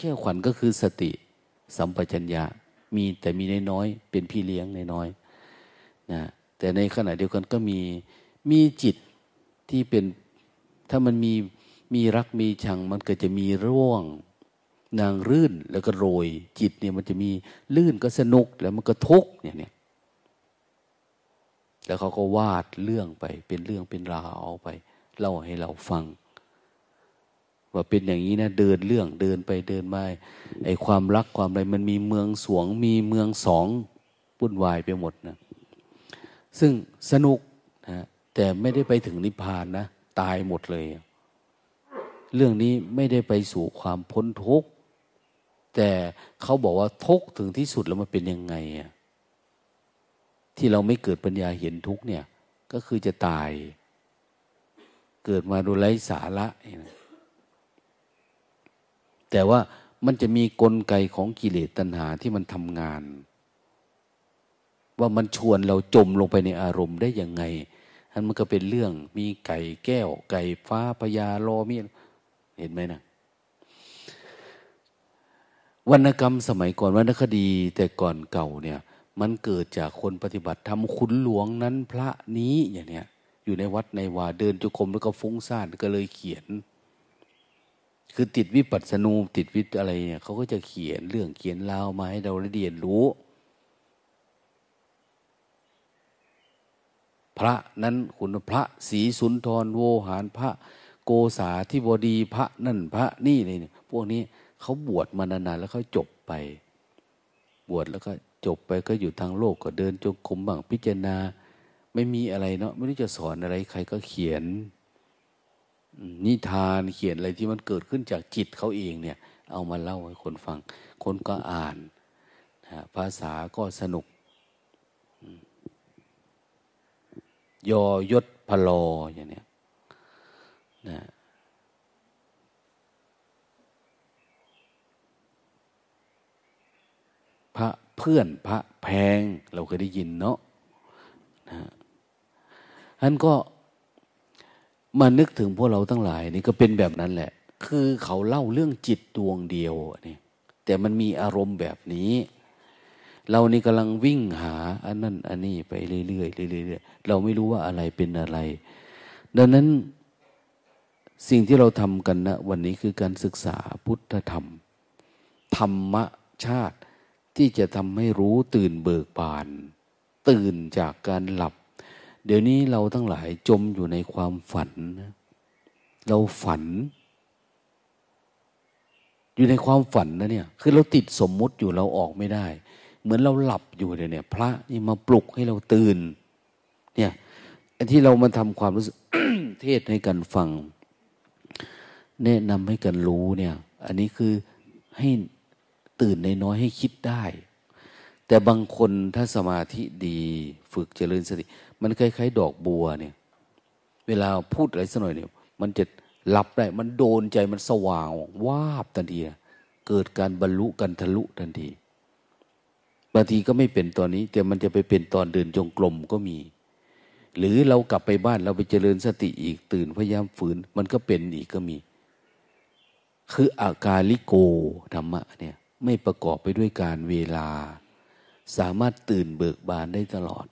แก้วขวัญก็คือสติ สัมปชัญญะ มีแต่มีน้อยๆเป็นพี่เลี้ยงน้อยๆนะแต่ในขณะเดียวกันก็มีมีจิตที่เป็นถ้ามันมีมีรักมีชังมันก็จะมีร่วง นางรื่นแล้วก็โรย จิตเนี่ยมันจะมีลื่นก็สนุกแล้วมันก็ทุกเนี่ยเนี่ย แล้วเขาก็วาดเรื่องไป เป็นเรื่องเป็นราวไป เล่าให้เราฟัง ว่าเป็นอย่างนี้นะเดินเรื่องเดินไปเดินมาไอ้ความรักความอะไรมันมีเมืองสวง มีเมืองสองปุ่นวายไปหมดนะซึ่งสนุกนะแต่ไม่ได้ไปถึงนิพพานนะตายหมดเลย เรื่องนี้ไม่ได้ไปสู่ความพ้นทุกข์แต่เขาบอกว่าทุกข์ถึงที่สุดแล้วมันเป็นยังไงอะ ที่เราไม่เกิดปัญญาเห็นทุกเนี่ย ก็คือจะตาย เกิดมาโดยไร้สาระแต่ว่ามันจะมีกลไกของกิเลสตัณหาที่มันทำงาน ว่ามันชวนเราจมลงไปในอารมณ์ได้ยังไงอันมันก็เป็นเรื่องมีไก่แก้ว ไก่ฟ้าพญาโลมีเห็นไหมนะวรรณกรรมสมัยก่อนวรรณคดีแต่ก่อนเก่าเนี่ย มันเกิดจากคนปฏิบัติทำคุณหลวงนั้นพระนี้อย่างเนี้ยอยู่ในวัดในวาเดินจุคมแล้วก็ฟุ้งซ่านก็เลยเขียน คือติดวิปัสสนูติดวิทอะไรเนี่ยเขาก็จะเขียนเรื่องเขียนเล่ามาให้เราเรียนรู้ พระนั้นคุณพระศรีสุนทรโวหารพระโกษาที่บดีพระนั่นพระนี่เลยพวกนี้เขาบวชมานานๆแล้วเขาจบไป บวชแล้วก็ จบไปก็อยู่ทางโลกก็เดินจงกรมบ้างพิจารณา ไม่มีอะไรเนาะไม่รู้จะสอนอะไรใครก็เขียนนิทานเขียนอะไรที่มันเกิดขึ้นจากจิตเขาเองเนี่ย เอามาเล่าให้คนฟัง คนก็อ่านภาษาก็สนุก ยอยศพลออย่างเนี้ยนะพระ เพื่อนพระแพง เราเคยได้ยินเนาะนะท่านก็มานึกถึงพวกเราทั้งหลายนี่ก็เป็นแบบนั้นแหละ คือเขาเล่าเรื่องจิตดวงเดียวนี่แต่มันมีอารมณ์แบบนี้ เรานี่กำลังวิ่งหาอันนั้นอันนี้ไปเรื่อยๆเรื่อยๆเราไม่รู้ว่าอะไรเป็นอะไร ดังนั้นสิ่งที่เราทำกันนะวันนี้คือการศึกษาพุทธธรรม ธรรมชาติ ที่จะทำให้รู้ตื่นเบิกบาน ตื่นจากการหลับ เดี๋ยวนี้เราทั้งหลายจมอยู่ในความฝัน เราฝัน อยู่ในความฝันนะเนี่ย คือเราติดสมมุติอยู่เราออกไม่ได้ เหมือนเราหลับอยู่เนี่ยพระนี่มาปลุกให้เราตื่น เนี่ยที่เรามาทำความรู้สึกเทศให้กันฟัง แนะนำให้กันรู้เนี่ย อันนี้คือให้ ตื่นในน้อยให้คิดได้ แต่บางคนถ้าสมาธิดีฝึกเจริญสติ มันคล้ายๆดอกบัวเนี่ย เวลาพูดอะไรสักหน่อยเนี่ย มันจะรับได้ มันโดนใจมันสว่างวาบทันทีเกิดการบรรลุกันทะลุทันทีบางทีก็ไม่เป็นตอนนี้ แต่มันจะไปเป็นตอนเดินจงกรมก็มี หรือเรากลับไปบ้านเราไปเจริญสติอีกตื่นพยายามฝืน มันก็เป็นอีกก็มี คืออากาลิโกธรรมะเนี่ย ไม่ประกอบไปด้วยการเวลา สามารถตื่นเบิกบานได้ตลอด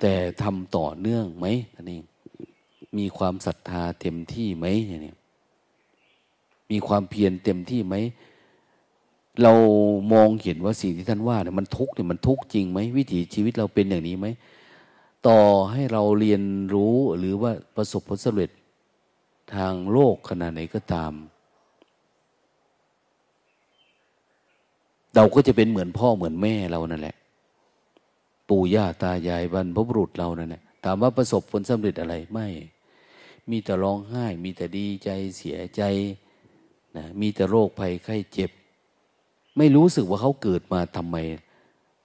แต่ทำต่อเนื่องไหมนั่นเองมีความศรัทธาเต็มที่ไหมเนี่ยมีความเพียรเต็มที่ไหม เรามองเห็นว่าสิ่งที่ท่านว่าเนี่ยมันทุกข์เนี่ยมันทุกข์จริงไหมวิถีชีวิตเราเป็นอย่างนี้ไหมต่อให้เราเรียนรู้หรือว่าประสบผลสำเร็จทางโลกขนาดไหนก็ตาม เราก็จะเป็นเหมือนพ่อเหมือนแม่เรานั่นแหละ ปู่ย่าตายายบรรพบุรุษเรานั่นแหละถามว่าประสบผลสำเร็จอะไรไม่ มีแต่ร้องไห้ มีแต่ดีใจเสียใจนะมีแต่โรคภัยไข้เจ็บ ไม่รู้สึกว่าเขาเกิดมาทำไม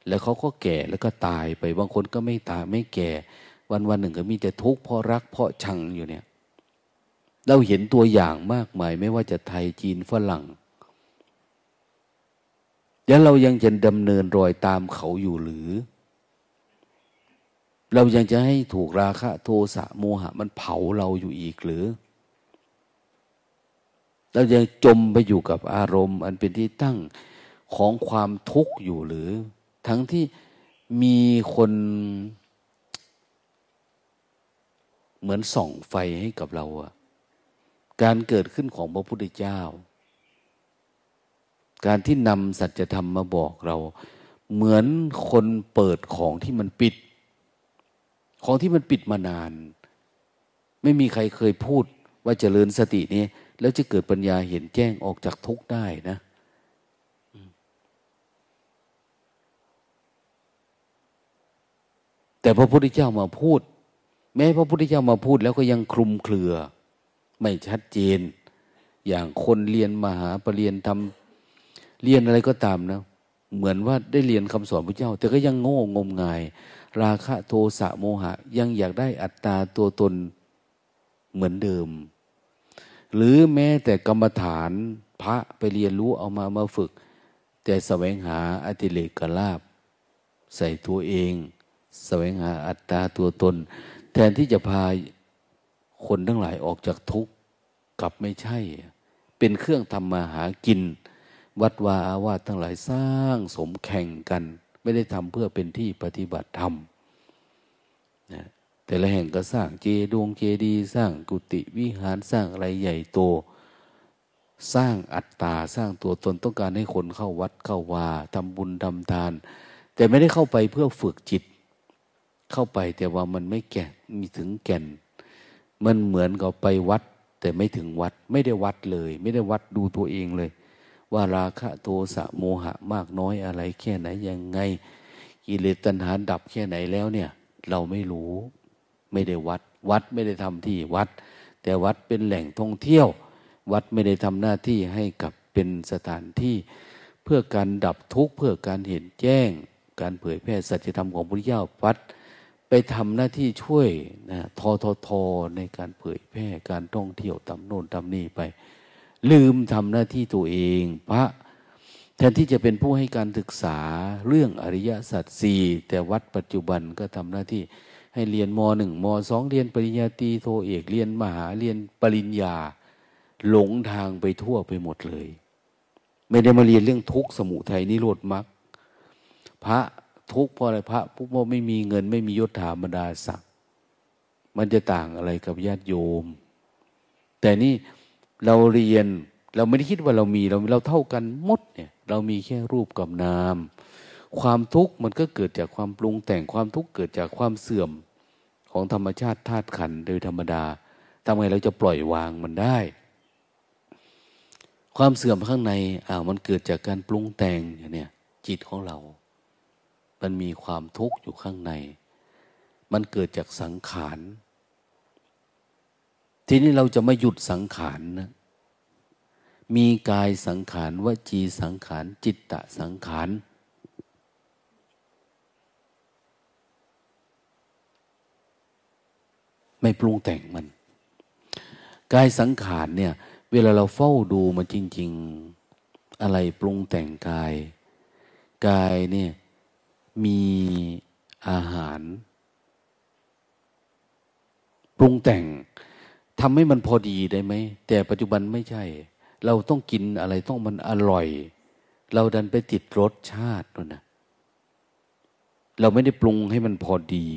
แล้วเขาก็แก่แล้วก็ตายไปบางคนก็ไม่ตายไม่แก่ วันวันหนึ่งก็มีแต่ทุกข์เพราะรักเพราะชังอยู่เนี่ย เราเห็นตัวอย่างมากมาย ไม่ว่าจะไทยจีนฝรั่ง แล้วเรายังจะดำเนินรอยตามเขาอยู่หรือ เรายังจะให้ถูกราคะ โทสะโมหะ มันเผาเราอยู่อีกหรือ เรายังจมไปอยู่กับอารมณ์ อันเป็นที่ตั้งของความทุกข์อยู่หรือ ทั้งที่มีคนเหมือนส่องไฟให้กับเราอะการเกิดขึ้นของพระพุทธเจ้า การที่นำสัจธรรมมาบอกเรา เหมือนคนเปิดของที่มันปิด ของที่มันปิดมานาน ไม่มีใครเคยพูดว่าเจริญสตินี้ แล้วจะเกิดปัญญาเห็นแจ้งออกจากทุกข์ได้นะแต่พระพุทธเจ้ามาพูด แม้พระพุทธเจ้ามาพูดแล้วก็ยังคลุมเครือ ไม่ชัดเจน อย่างคนเรียนมหาปรริญญาทำ เรียนอะไรก็ตามนะเหมือนว่าได้เรียนคำสอนพระเจ้า แต่ก็ยังโง่งมงาย ราคะโทสะโมหะ ยังอยากได้อัตตาตัวตนเหมือนเดิม หรือแม้แต่กรรมฐานพระไปเรียนรู้เอามามาฝึก แต่แสวงหาอติเลกลาบ ใส่ตัวเอง แสวงหาอัตตาตัวตน แทนที่จะพาคนทั้งหลายออกจากทุกข์กลับไม่ใช่ เป็นเครื่องทำมาหากิน วัดวาอาวาสทั้งหลายสร้างสมแข่งกัน ไม่ได้ทำเพื่อเป็นที่ปฏิบัติธรรมนะแต่ละแห่งก็สร้างเจดวงเจดี สร้างกุฏิวิหารสร้างอะไรใหญ่โต สร้างอัตตาสร้างตัวตนต้องการให้คนเข้าวัดเข้าวาทำบุญทำทาน แต่ไม่ได้เข้าไปเพื่อฝึกจิต เข้าไปแต่ว่ามันไม่แก่มีถึงแก่น มันเหมือนกับไปวัด แต่ไม่ถึงวัด ไม่ได้วัดเลย ไม่ได้วัดดูตัวเองเลย ว่าราคะโทสะโมหะมากน้อยอะไร แค่ไหนยังไง กิเลสตัณหาดับแค่ไหนแล้วเนี่ย เราไม่รู้ไม่ได้วัด วัดไม่ได้ทำที่วัด แต่วัดเป็นแหล่งท่องเที่ยว วัดไม่ได้ทำหน้าที่ให้กับเป็นสถานที่ เพื่อการดับทุกข์เพื่อการเห็นแจ้ง การเผยแพร่สัจธรรมของพระพุทธเจ้าวัดไปทำหน้าที่ช่วยนะทอทอทอในการเผยแพร่การท่องเที่ยวตำโน่นตำนี่ไป ลืมทำหน้าที่ตัวเอง พระแทนที่จะเป็นผู้ให้การศึกษาเรื่องอริยสัจสี่แต่วัดปัจจุบันก็ทำหน้าที่ให้เรียนมหนึ่งมสองเรียนปริญญาตรีโทเอกเรียนมหาเรียนปริญญา หลงทางไปทั่วไปหมดเลย ไม่ได้มาเรียนเรื่องทุกข์สมุทัยนิโรธมรรคพระทุกข์เพราะอะไรพระพวกไม่มีเงินไม่มียศถาบรรดาศักดิ์มันจะต่างอะไรกับญาติโยม แต่นี่ เราเรียนเราไม่ได้คิดว่าเรามีเราเราเท่ากันหมดเนี่ย เรามีแค่รูปกับนาม ความทุกข์มันก็เกิดจากความปรุงแต่งความทุกข์เกิดจากความเสื่อมของธรรมชาติธาตุขันโดยธรรมดาทำไงเราจะปล่อยวางมันได้ ความเสื่อมข้างในอ้าวมันเกิดจากการปรุงแต่งอย่างนี้จิตของเรา มันมีความทุกข์อยู่ข้างใน มันเกิดจากสังขาร ทีนี้เราจะไม่หยุดสังขารนะมีกายสังขารวจีสังขาร จิตตะสังขาร ไม่ปรุงแต่งมัน กายสังขารเนี่ย เวลาเราเฝ้าดูมันจริง ๆ อะไรปรุงแต่งกาย กายเนี่ยมีอาหาร ปรุงแต่ง ทำให้มันพอดีได้ไหม แต่ปัจจุบันไม่ใช่ เราต้องกินอะไรต้องมันอร่อย เราดันไปติดรสชาติด้วยนะเราไม่ได้ปรุงให้มันพอดี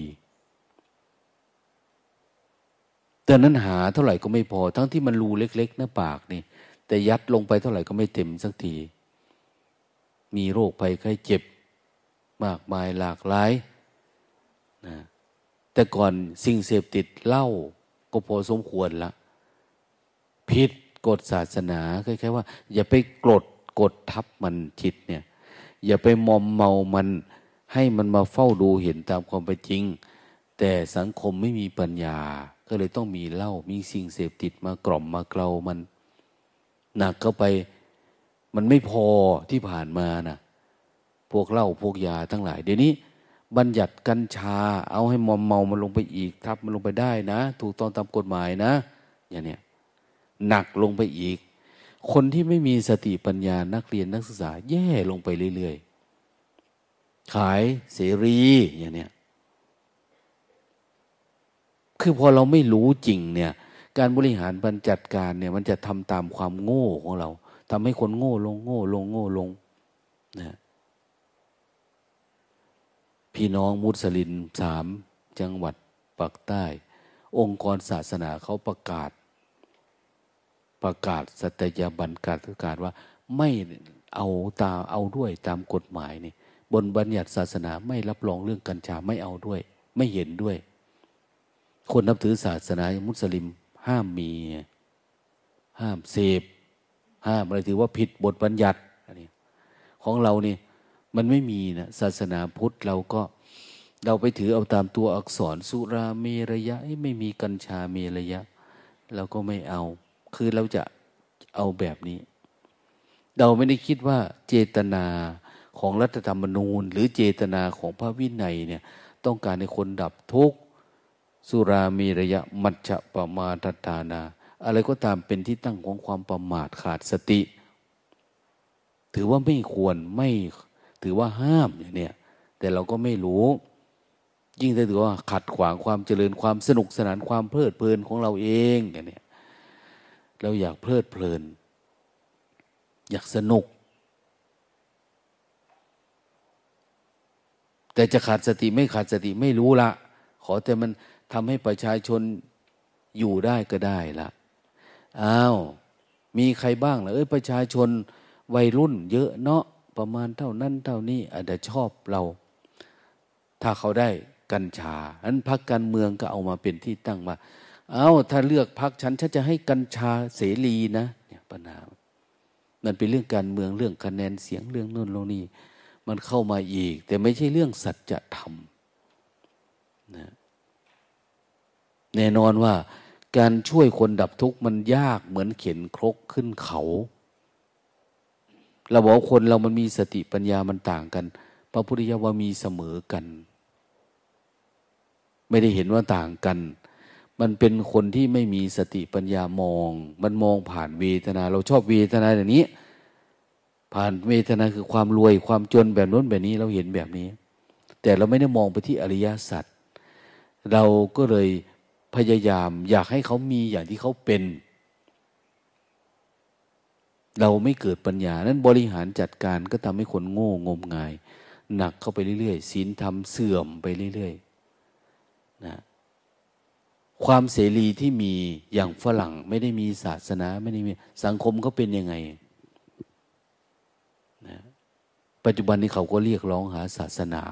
แต่นั้นหาเท่าไหร่ก็ไม่พอ ทั้งที่มันรูเล็ก ๆ หน้าปากนี่แต่ยัดลงไปเท่าไหร่ก็ไม่เต็มสักที มีโรคภัยไข้เจ็บ มากมายหลากหลายนะแต่ก่อนสิ่งเสพติดเหล้า ก็พอสมควรละพิษกฎศาสนาคล้ายๆว่า อย่าไปกดกดทับมันจิตเนี่ย อย่าไปมอมเมามัน ให้มันมาเฝ้าดูเห็นตามความเป็นจริง แต่สังคมไม่มีปัญญา ก็เลยต้องมีเหล้ามีสิ่งเสพติดมากล่อมมาเกลามันหนักเข้าไปมันไม่พอที่ผ่านมานะพวกเหล้าพวกยาทั้งหลาย เดี๋ยวนี้ บัญญัติกัญชา เอาให้มอมเมามันลงไปอีกทับมันลงไปได้นะ ถูกต้องตามกฎหมายนะ อย่างเนี้ยหนักลงไปอีก คนที่ไม่มีสติปัญญานักเรียนนักศึกษา แย่ลงไปเรื่อยๆ ขายเสรีอย่างเนี้ยคือพอเราไม่รู้จริงเนี่ย การบริหารบรรจัดการเนี่ย มันจะทำตามความโง่ของเราทำให้คนโง่ลงโง่ลงโง่ลงนะ พี่น้องมุสลิมสามจังหวัดปักใต้ องค์กรศาสนาเขาประกาศ ประกาศสัตยาบันการประกาศว่าไม่เอาตาเอาด้วยตามกฎหมายนี่บนบัญญัติศาสนาไม่รับรองเรื่องกัญชาไม่เอาด้วย ไม่เห็นด้วย คนนับถือศาสนามุสลิมห้ามมี ห้ามเสพห้ามอะไรถือว่าผิดบทบัญญัติอันนี้ของเรานี่ มันไม่มีนะศาสนาพุทธเราก็เราไปถือเอาตามตัวอักษรสุราเมรยะ ไม่มีกัญชาเมรยะ เราก็ไม่เอา คือเราจะเอาแบบนี้ เราไม่ได้คิดว่าเจตนาของรัฐธรรมนูญ หรือเจตนาของพระวินัยเนี่ยต้องการให้คนดับทุกข์สุรามีระยะ มัจฉปะมาทัตานา อะไรก็ตามเป็นที่ตั้งของความประมาทขาดสติ ถือว่าไม่ควรไม่ ถือว่าห้ามอย่างเนี้ยแต่เราก็ไม่รู้ ยิ่งถ้าถือว่าขัดขวางความเจริญความสนุกสนานความเพลิดเพลินของเราเองอย่างเนี้ยเราอยากเพลิดเพลิน อยากสนุก แต่จะขาดสติไม่ขาดสติไม่รู้ละขอแต่มันทำให้ประชาชนอยู่ได้ก็ได้ละอ้าวมีใครบ้างล่ะเอ้ยประชาชนวัยรุ่นเยอะเนาะ ประมาณเท่านั้นเท่านี้อาจจะชอบเรา ถ้าเขาได้กัญชาอันพักการเมืองก็เอามาเป็นที่ตั้งมา เอา้าถ้าเลือกพักฉันฉันจะให้กัญชาเสรีนะเนี่ยปัญหา มันเป็นเรื่องการเมืองเรื่องคะแนนเสียงเรื่องนู่นเรื่องนี้มันเข้ามาอีก แต่ไม่ใช่เรื่องสัจธรรมนะแน่นอนว่าการช่วยคนดับทุกข์มันยากเหมือนเข็นครกขึ้นเขา เราบอกคนเรามันมีสติปัญญามันต่างกัน พระพุทธเจ้าว่ามีเสมอกัน ไม่ได้เห็นว่าต่างกัน มันเป็นคนที่ไม่มีสติปัญญามอง มันมองผ่านเวทนา เราชอบเวทนาอย่างนี้ ผ่านเวทนาคือความรวยความจนแบบนู้นแบบนี้เราเห็นแบบนี้ แต่เราไม่ได้มองไปที่อริยสัจเราก็เลยพยายามอยากให้เขามีอย่างที่เขาเป็น เราไม่เกิดปัญญา นั้นบริหารจัดการก็ทำให้คนโง่งมงาย หนักเข้าไปเรื่อยๆศีลธรรมเสื่อมไปเรื่อยๆนะความเสรีที่มีอย่างฝรั่งไม่ได้มีศาสนาไม่ได้มีสังคมก็เป็นยังไงนะปัจจุบันนี้เขาก็เรียกร้องหาศาสนา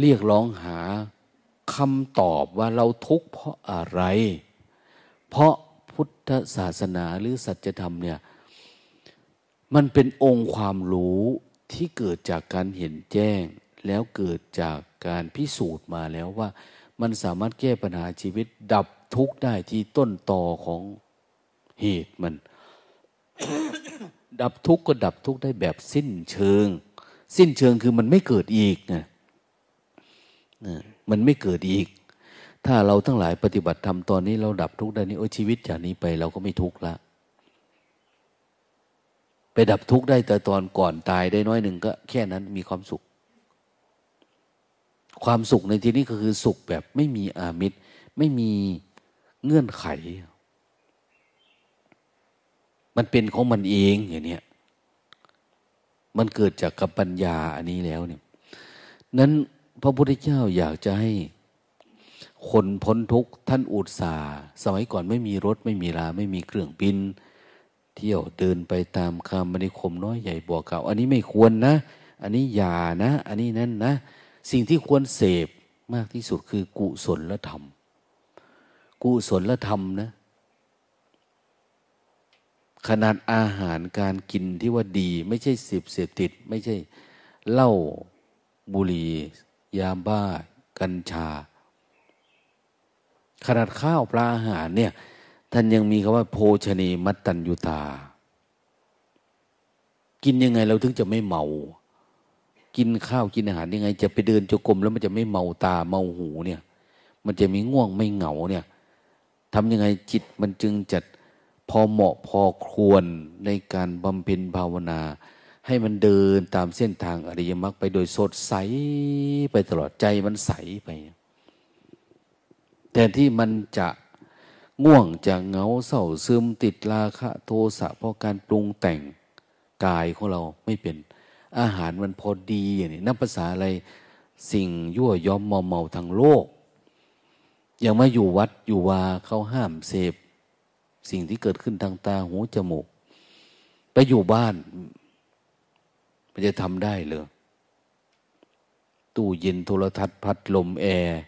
เรียกร้องหาคำตอบว่าเราทุกข์เพราะอะไร เพราะพุทธศาสนาหรือสัจธรรมเนี่ย มันเป็นองค์ความรู้ที่เกิดจากการเห็นแจ้ง แล้วเกิดจากการพิสูจน์มาแล้วว่า มันสามารถแก้ปัญหาชีวิตดับทุกข์ได้ที่ต้นตอของเหตุมัน ดับทุกข์ก็ดับทุกข์ได้แบบสิ้นเชิง สิ้นเชิงคือมันไม่เกิดอีกนะมันไม่เกิดอีก ถ้าเราทั้งหลายปฏิบัติธรรมตอนนี้เราดับทุกข์ได้นี่โอ้ชีวิตจากนี้ไปเราก็ไม่ทุกข์ละ ไปดับทุกข์ได้แต่ตอนก่อนตายได้น้อยหนึ่งก็แค่นั้นมีความสุข ความสุขในที่นี้ก็คือสุขแบบไม่มีอามิตร ไม่มีเงื่อนไข มันเป็นของมันเองอย่างนี้มันเกิดจากกับปัญญาอันนี้แล้วเนี่ยนั้นพระพุทธเจ้าอยากจะให้คนพ้นทุกข์ท่านอุตสาสมัยก่อนไม่มีรถไม่มีลาไม่มีเครื่องบิน เที่ยวเดินไปตามคำมณิคมน้อยใหญ่บอกเก่า อันนี้ไม่ควรนะ อันนี้อย่านะ อันนี้นั่นนะ สิ่งที่ควรเสพมากที่สุดคือกุศลธรรม กุศลธรรมนะ ขนาดอาหารการกินที่ว่าดี ไม่ใช่เสพเสพติด ไม่ใช่เหล้าบุหรี่ยาบ้า กัญชา ขนาดข้าวปลาอาหารเนี่ย ท่านยังมีคำว่า โภชนีมัตตัญญุตา กินยังไงเราถึงจะไม่เมา กินข้าวกินอาหารยังไง จะไปเดินจกรมแล้วมันจะไม่เมาตาเมาหูเนี่ย มันจะมีง่วงไม่เหงาเนี่ยทำยังไงจิตมันจึงจัดพอเหมาะพอควรในการบำเพ็ญภาวนา ให้มันเดินตามเส้นทางอริยมรรคไปโดยสดใสไปตลอดใจมันใสไป แต่ที่มันจะ ง่วงจะเหงาเศร้าซึมติดราคะโทสะเพราะการปรุงแต่งกายของเราไม่เป็น อาหารมันพอดีอย่างนี้นับภาษาอะไรสิ่งยั่วย้อมมอมเมาทางโลก อย่างมาอยู่วัดอยู่วาเขาห้ามเสพ สิ่งที่เกิดขึ้นทางตาหูจมูก ไปอยู่บ้าน มันจะทำได้เลยตู้เย็นโทรทัศน์พัดลมแอร์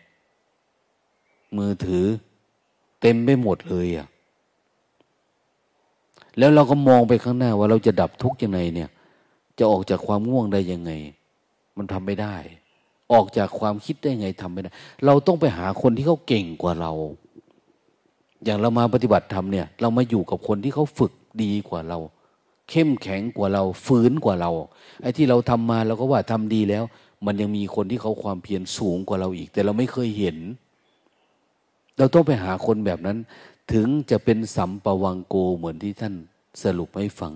มือถือ เต็มไปหมดเลยอะ่ะแล้วเราก็มองไปข้างหน้าว่าเราจะดับทุกข์ยังไงเนี่ย จะออกจากความง่วงได้ยังไง มันทำไม่ได้ ออกจากความคิดได้ไงทำไม่ได้ เราต้องไปหาคนที่เขาเก่งกว่าเรา อย่างเรามาปฏิบัติธรรมเนี่ย เรามาอยู่กับคนที่เขาฝึกดีกว่าเรา เข้มแข็งกว่าเรา ฝืนกว่าเรา ไอ้ที่เราทำมาเราก็ว่าทำดีแล้ว มันยังมีคนที่เขาความเพียรสูงกว่าเราอีก แต่เราไม่เคยเห็น เราต้องไปหาคนแบบนั้น ถึงจะเป็นสัมปวังโกเหมือนที่ท่านสรุปให้ฟัง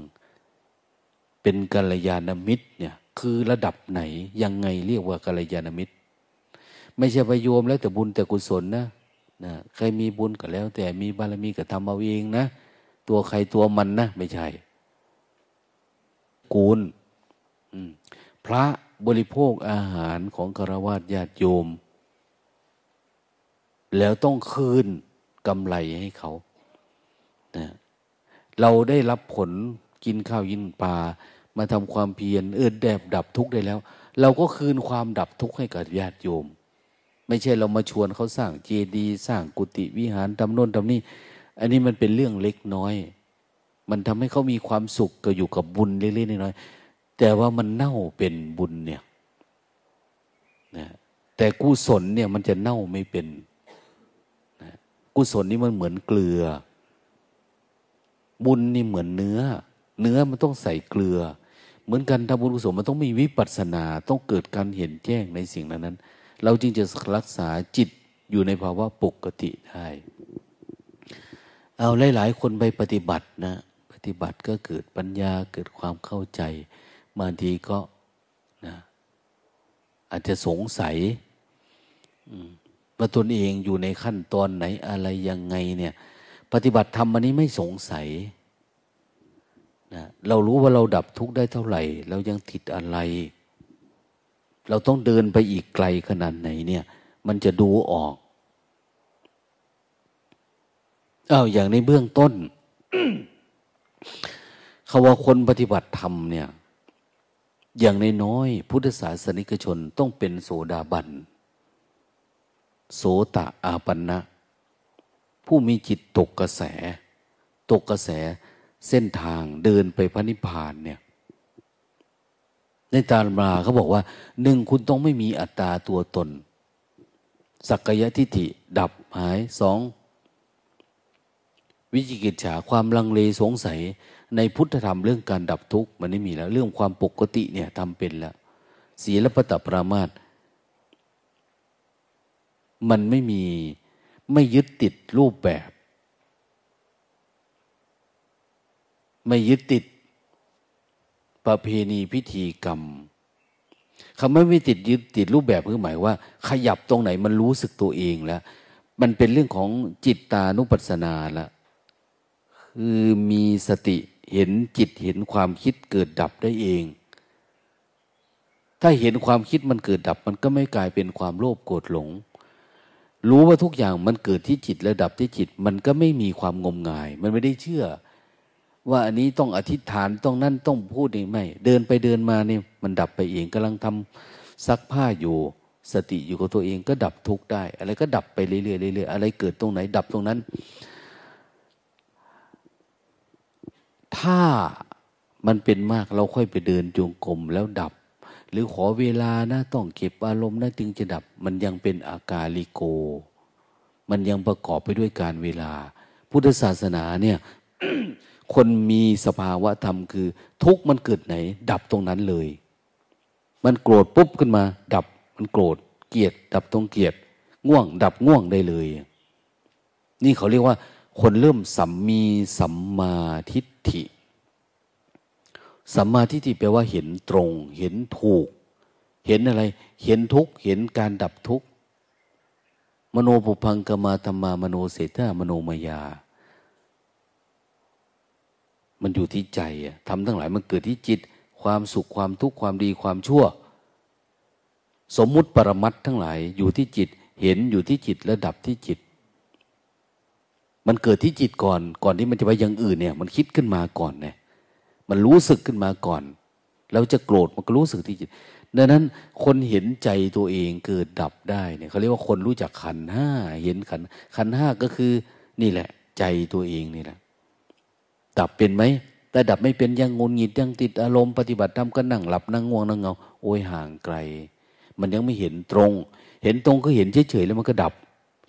เป็นกัลยาณมิตรเนี่ยคือระดับไหนยังไงเรียกว่ากัลยาณมิตร ไม่ใช่ไปโยมแล้วแต่บุญแต่กุศลนะนะใครมีบุญก็แล้ว แต่มีบารมีก็ทำเอาเองนะ ตัวใครตัวมันนะไม่ใช่ กูลพระบริโภคอาหารของคารวะญาติโยม แล้วต้องคืนกำไรให้เขานะเราได้รับผลกินข้าวยินปลามาทำความเพียรเออแดบดับทุกข์ได้แล้ว เราก็คืนความดับทุกข์ให้กับญาติโยม ไม่ใช่เรามาชวนเขาสร้างเจดีย์สร้างกุฏิวิหารทำโน่นทำนี่อันนี้มันเป็นเรื่องเล็กน้อย มันทำให้เขามีความสุขก็อยู่กับบุญเล็กๆน้อยๆแต่ว่ามันเน่าเป็นบุญเนี่ยนะแต่กุศลเนี่ยมันจะเน่าไม่เป็น กุศลนี่มันเหมือนเกลือ บุญนี่เหมือนเนื้อ เนื้อมันต้องใส่เกลือ เหมือนกันทำบุญกุศลมันต้องมีวิปัสสนาต้องเกิดการเห็นแจ้งในสิ่งนั้นนั้น เราจึงจะรักษาจิตอยู่ในภาวะปกติได้ เอาหลาย ๆ คนไปปฏิบัตินะ ปฏิบัติก็เกิดปัญญาเกิดความเข้าใจบางทีก็นะอาจจะสงสัย อืม ว่าตนเองอยู่ในขั้นตอนไหนอะไรยังไงเนี่ย ปฏิบัติธรรมอันนี้ไม่สงสัยนะเรารู้ว่าเราดับทุกข์ได้เท่าไหร่ เรายังติดอะไร เราต้องเดินไปอีกไกลขนาดไหนเนี่ย มันจะดูออกอ้าวอย่างในเบื้องต้นเขาว่าคนปฏิบัติธรรมเนี่ย อย่างในน้อยพุทธศาสนิกชนต้องเป็นโสดาบัน โสตะอาปันนะ ผู้มีจิตตกกระแส ตกกระแสเส้นทางเดินไปพระนิพพานเนี่ยในตาลมาเขาบอกว่าหนึ่งคุณต้องไม่มีอัตตาตัวตน สักกายทิฏฐิดับหายสองวิจิกิจฉาความลังเลสงสัยในพุทธธรรมเรื่องการดับทุกข์มันไม่มีแล้ว เรื่องความปกติเนี่ยทำเป็นแล้วศีลปตปรามาต มันไม่มีไม่ยึดติดรูปแบบ ไม่ยึดติดประเพณีพิธีกรรมคำว่าไม่ติดยึดติดรูปแบบคือหมายว่า ขยับตรงไหนมันรู้สึกตัวเองแล้ว มันเป็นเรื่องของจิตตานุปัสสนาละคือมีสติเห็นจิตเห็นความคิดเกิดดับได้เอง ถ้าเห็นความคิดมันเกิดดับ มันก็ไม่กลายเป็นความโลภโกรธหลง รู้ว่าทุกอย่างมันเกิดที่จิตระดับที่จิต มันก็ไม่มีความงมงาย มันไม่ได้เชื่อ ว่าอันนี้ต้องอธิษฐานต้องนั่นต้องพูดนี่ไม่ เดินไปเดินมาเนี่ยมันดับไปเองกำลังทำซักผ้าอยู่ สติอยู่กับตัวเองก็ดับทุกได้ อะไรก็ดับไปเรื่อยๆเรื่อยๆอะไรเกิดตรงไหน ดับตรงนั้น ถ้ามันเป็นมากเราค่อยไปเดินจงกรมแล้วดับ หรือขอเวลานะต้องเก็บอารมณ์นะจึงจะดับ มันยังเป็นอากาลิโก มันยังประกอบไปด้วยการเวลา พุทธศาสนาเนี่ยคนมีสภาวะธรรมคือ ทุกมันเกิดไหน ดับตรงนั้นเลย มันโกรธปุ๊บขึ้นมา ดับมันโกรธเกลียด ดับตรงเกลียด ง่วง ดับง่วงได้เลย นี่เขาเรียกว่า คนเริ่มสัมมีสัมมาทิฏฐิ สัมมาทิฏฐิแปลว่าเห็นตรง เห็นถูก เห็นอะไร เห็นทุกเห็นการดับทุกมโนปุพังกมาธรรมามโนเสถามโนมายา มันอยู่ที่ใจอะทำทั้งหลายมันเกิดที่จิต ความสุขความทุกข์ความดีความชั่ว สมมุติปรมัตทั้งหลาย อยู่ที่จิต เห็นอยู่ที่จิตและดับที่จิต มันเกิดที่จิตก่อน ก่อนที่มันจะไปอย่างอื่นเนี่ย มันคิดขึ้นมาก่อนเนี่ย มันรู้สึกขึ้นมาก่อน แล้วจะโกรธมันก็รู้สึกที่จิตดังนั้นคนเห็นใจตัวเองเกิดดับได้เนี่ยเขาเรียกว่าคนรู้จักขันห้าเห็นขันขันห้าก็คือ นี่แหละ ใจตัวเองนี่แหละ ดับเป็นไหมแต่ดับไม่เป็นยังงุนหงิดยังติดอารมณ์ปฏิบัติธรรมก็นั่งหลับนั่งง่วงนั่งเงาโอ้ยห่างไกล มันยังไม่เห็นตรง เห็นตรงก็เห็นเฉยๆแล้วมันก็ดับ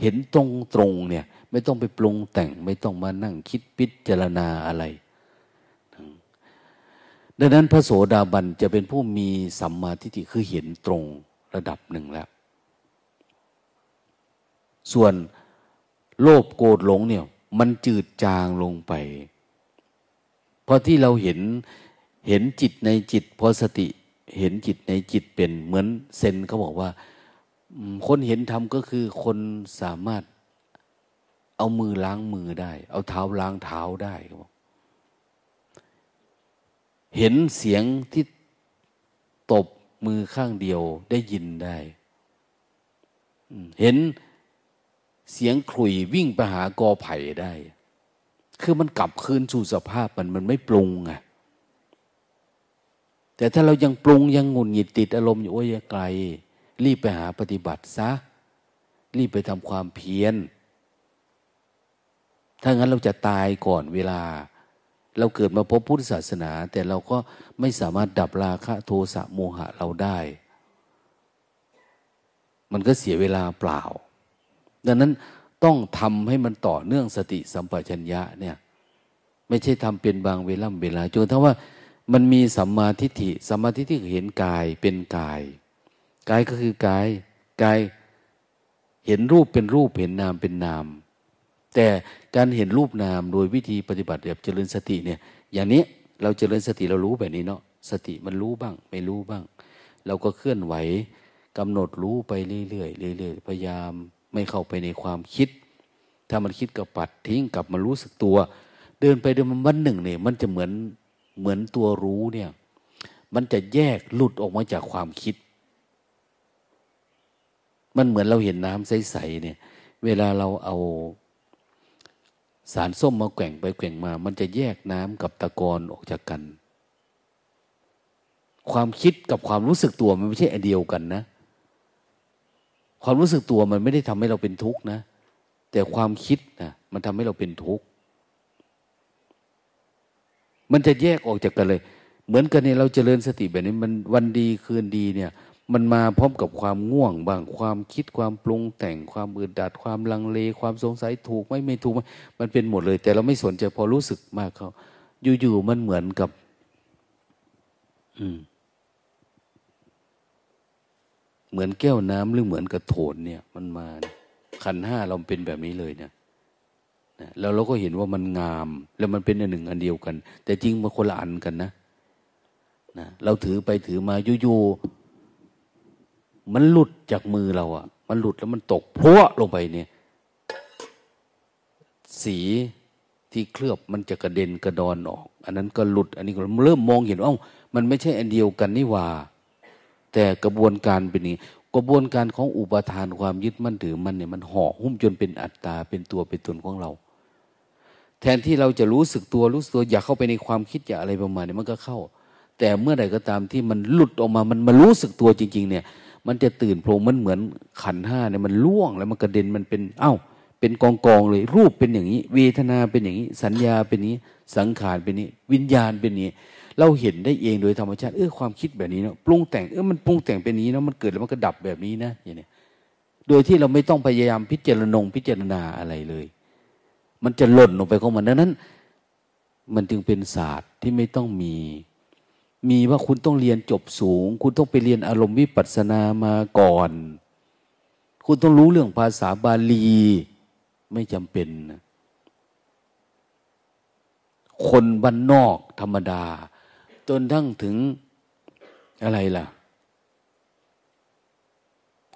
เห็นตรงตรงเนี่ย ไม่ต้องไปปรุงแต่งไม่ต้องมานั่งคิดพิจารณาอะไร ดังนั้นพระโสดาบันจะเป็นผู้มีสัมมาทิฏฐิคือเห็นตรงระดับหนึ่งแล้ว ส่วนโลภโกรธหลงเนี่ย มันจืดจางลงไปพอที่เราเห็นเห็นจิตในจิตพอสติเห็นจิตในจิตเป็นเหมือนเซนเขาบอกว่า คนเห็นธรรมก็คือคนสามารถเอามือล้างมือได้ เอาเท้าล้างเท้าได้เขาบอก เห็นเสียงที่ตบมือข้างเดียวได้ยินได้ เห็นเสียงขลุ่ยวิ่งไปหากอไผ่ได้ คือมันกลับคืนสู่สภาพมันมันไม่ปรุงไงแต่ถ้าเรายังปรุงยังงุนหงิดติดอารมณ์อยู่โอ้ยไกล รีบไปหาปฏิบัติซะ รีบไปทำความเพียร ถ้างั้นเราจะตายก่อนเวลา เราเกิดมาพบพุทธศาสนา แต่เราก็ไม่สามารถดับราคะโทสะโมหะเราได้ มันก็เสียเวลาเปล่า ดังนั้นต้องทำให้มันต่อเนื่องสติสัมปชัญญะเนี่ย ไม่ใช่ทำเป็นบางเวล่ำเวลาจนทั้งว่ามันมีสัมมาทิฏฐิสัมมาทิฏฐิเห็นกายเป็นกาย กายก็คือกาย กายเห็นรูปเป็นรูปเห็นนามเป็นนาม แต่การเห็นรูปนามโดยวิธีปฏิบัติแบบเจริญสติเนี่ย อย่างนี้เราเจริญสติเรารู้แบบนี้เนาะสติมันรู้บ้าง ไม่รู้บ้าง เราก็เคลื่อนไหวกำหนดรู้ไปเรื่อยๆเรื่อยๆพยายามไม่เข้าไปในความคิด ถ้ามันคิดก็ปัดทิ้งกลับมารู้สึกตัว เดินไปเดินวันหนึ่งเนี่ย มันจะเหมือนเหมือนตัวรู้เนี่ย มันจะแยกหลุดออกมาจากความคิด มันเหมือนเราเห็นน้ำใสๆเนี่ย เวลาเราเอา สารส้มมาแกว่งไปแกว่งมา มันจะแยกน้ำกับตะกอนออกจากกัน ความคิดกับความรู้สึกตัวมันไม่ใช่อันเดียวกันนะ ความรู้สึกตัวมันไม่ได้ทำให้เราเป็นทุกข์นะ แต่ความคิดนะมันทำให้เราเป็นทุกข์ มันจะแยกออกจากกันเลย เหมือนกันเนี่ยเราจเจริญสติแบบนี้มันวันดีคืนดีเนี่ย มันมาพร้อมกับความง่วงบางความคิดความปรุงแต่งความอืดดัดความลังเล ความสงสัยถูกไหมไม่ถูกมันเป็นหมดเลย แต่เราไม่สนใจพอรู้สึกมากเขาอยู่ๆมันเหมือนกับ อืม เหมือนแก้วน้ำหรือเหมือนกระโถนเนี่ย มันมาขันห้าเราเป็นแบบนี้เลยเนี่ยแล้วเราก็เห็นว่ามันงาม แล้วมันเป็นอันหนึ่งอันเดียวกัน แต่จริงมันคนละอันกันนะนะเราถือไปถือมาอยู่ๆ มันหลุดจากมือเราอะ่ะ มันหลุดแล้วมันตกพรวลงไปเนี่ย สีที่เคลือบมันจะกระเด็นกระดอนออก อันนั้นก็หลุด อันนี้ก็เริ่มมองเห็นว่ามันไม่ใช่อันเดียวกันนี่ว่า แต่กระบวนการเป็นนี้กระบวนการของอุปทานความยึดมั่นถือมันเนี่ยมันห่อหุ้มจนเป็นอัตตาเป็นตัวเป็นตนของเรา แทนที่เราจะรู้สึกตัวรู้สึกตัวอย่าเข้าไปในความคิดอย่าอะไรประมาณนี้มันก็เข้า แต่เมื่อใดก็ตามที่มันหลุดออกมามันมารู้สึกตัวจริง ๆ เนี่ย มันจะตื่นโผล่มันเหมือนขันห้าเนี่ยมันล่วงแล้วมันกระเด็นมันเป็น เอา้า เป็นกองกองเลย รูปเป็นอย่างนี้ เวทนาเป็นอย่างนี้ สัญญาเป็นนี้ สังขารเป็นนี้ วิญญาณเป็นนี้ เราเห็นได้เองโดยธรรมชาติเออความคิดแบบนี้เนาะปรุงแต่งเออมันปรุงแต่งเป็นนี้เนาะมันเกิดแล้วมันก็ดับแบบนี้นะอย่างนี้โดยที่เราไม่ต้องพยายามพิจารณงพิจารณาอะไรเลย มันจะหล่นลงไปของมันดังนั้น มันจึงเป็นศาสตร์ที่ไม่ต้องมี มีว่าคุณต้องเรียนจบสูง คุณต้องไปเรียนอารมณ์วิปัสสนามาก่อน คุณต้องรู้เรื่องภาษาบาลี ไม่จำเป็นนะคนบ้านนอกธรรมดา จนทั้งถึงอะไรล่ะ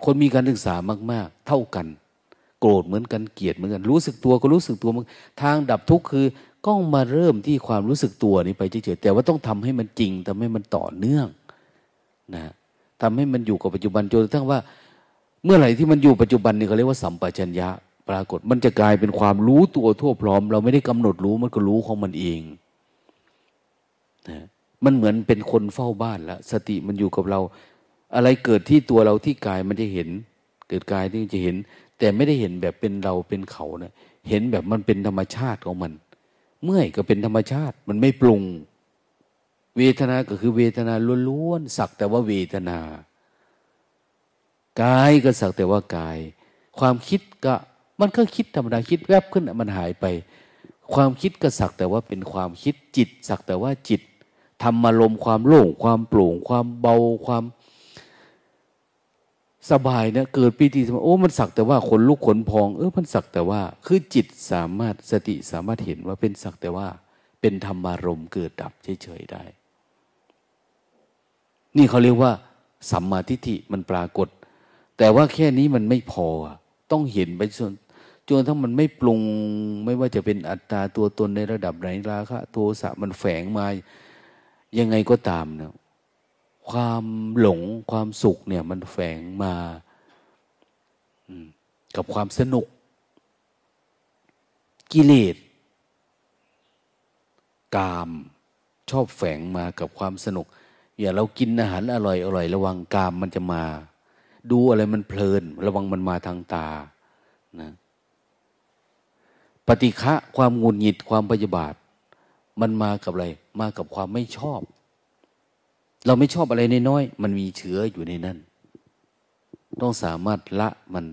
คนมีการศึกษามาก ๆ เท่ากัน โกรธเหมือนกันเกลียดเหมือนกัน รู้สึกตัวก็รู้สึกตัวมันทางดับทุกข์คือ ก็มาเริ่มที่ความรู้สึกตัวนี้ไปเฉยๆแต่ว่าต้องทำให้มันจริงทำให้มันต่อเนื่องนะทำให้มันอยู่กับปัจจุบันจนกระทั่งว่า เมื่อไหร่ที่มันอยู่ปัจจุบันนี่เขาเรียกว่าสัมปชัญญะ ปรากฏมันจะกลายเป็นความรู้ตัวทั่วพร้อม เราไม่ได้กำหนดรู้มันก็รู้ของมันเองนะมันเหมือนเป็นคนเฝ้าบ้านล้วสติมันอยู่กับเรา อะไรเกิดที่ตัวเราที่กายมันจะเห็น เกิดกายที่จะเห็น แต่ไม่ได้เห็นแบบเป็นเราเป็นเขานะเห็นแบบมันเป็นธรรมชาติของมัน เมื่อยก็เป็นธรรมชาติ มันไม่ปรุง เวทนาก็คือเวทนาล้วนๆสักแต่ว่าเวทนากายก็สักแต่ว่ากาย ความคิดก็มันก็คิดธรรมดาคิดแวบขึ้นมันหายไป ความคิดก็สักแต่ว่าเป็นความคิดจิต สักแต่ว่าจิตธรรมารมความโล่งความโปร่ง ความเบาความ สบายเนี่ยเกิดปีติสมาโอ้มันสักแต่ว่าขนลุกขนพอง เออมันสักแต่ว่าคือจิตสามารถสติสามารถเห็นว่าเป็นสักแต่ว่า เป็นธรรมารมเกิดดับเฉยๆได้ นี่เขาเรียกว่า สัมมาทิฏฐิมันปรากฏ แต่ว่าแค่นี้มันไม่พอ ต้องเห็นไปจนจนทั้งมันไม่ปรุงไม่ว่าจะเป็นอัตตาตัวตนในระดับไหนราคะโทสะมันแฝงมายังไงก็ตามเนะ ความหลงความสุขเนี่ย มันแฝงมากับความสนุก กิเลสกามชอบแฝงมากับความสนุก อย่าเรากินอาหารอร่อยอร่อยระวังกามมันจะมา ดูอะไรมันเพลิน ระวังมันมาทางตานะปฏิฆะความงุนหงิดความพยาบาท มันมากับอะไร มากับความไม่ชอบ เราไม่ชอบอะไรน้อยๆมันมีเชื้ออยู่ในนั้น ต้องสามารถละมัน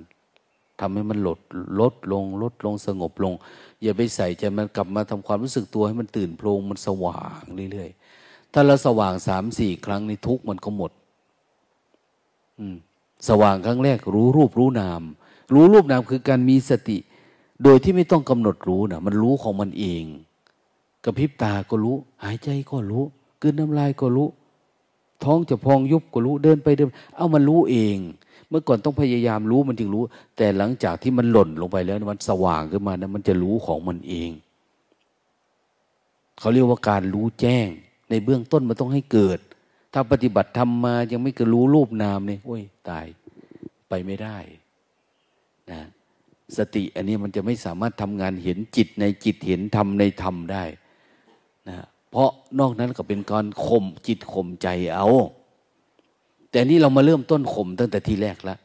ทำให้มันลดลดลง ลดลงสงบลง อย่าไปใส่ใจมันกลับมาทำความรู้สึกตัวให้มันตื่นโพลงมันสว่างเรื่อยๆถ้าเราสว่างสามสี่ครั้งในทุกมันก็หมด อืม สว่างครั้งแรก รู้รูปรู้นาม รู้รูปนามคือการมีสติ โดยที่ไม่ต้องกำหนดรู้นะมันรู้ของมันเองกระพริบตาก็รู้ หายใจก็รู้กืนน้ำลายก็รู้ ท้องจะพองยุบก็รู้เดินไปเดิน เอามันรู้เอง เมื่อก่อนต้องพยายามรู้มันจึงรู้ แต่หลังจากที่มันหล่นลงไปแล้วมันสว่างขึ้นมานะมันจะรู้ของมันเอง เขาเรียกว่าการรู้แจ้ง ในเบื้องต้นมันต้องให้เกิด ถ้าปฏิบัติทำมายังไม่เกิดรู้รูปนามเนี่ยโอ้ยตายไปไม่ได้นะสติอันนี้มันจะไม่สามารถทำงานเห็นจิตในจิตเห็นธรรมในธรรมได้นะ เพราะนอกนั้นก็เป็นการข่มจิตข่มใจเอา แต่นี่เรามาเริ่มต้นข่มตั้งแต่ทีแรกแล้ว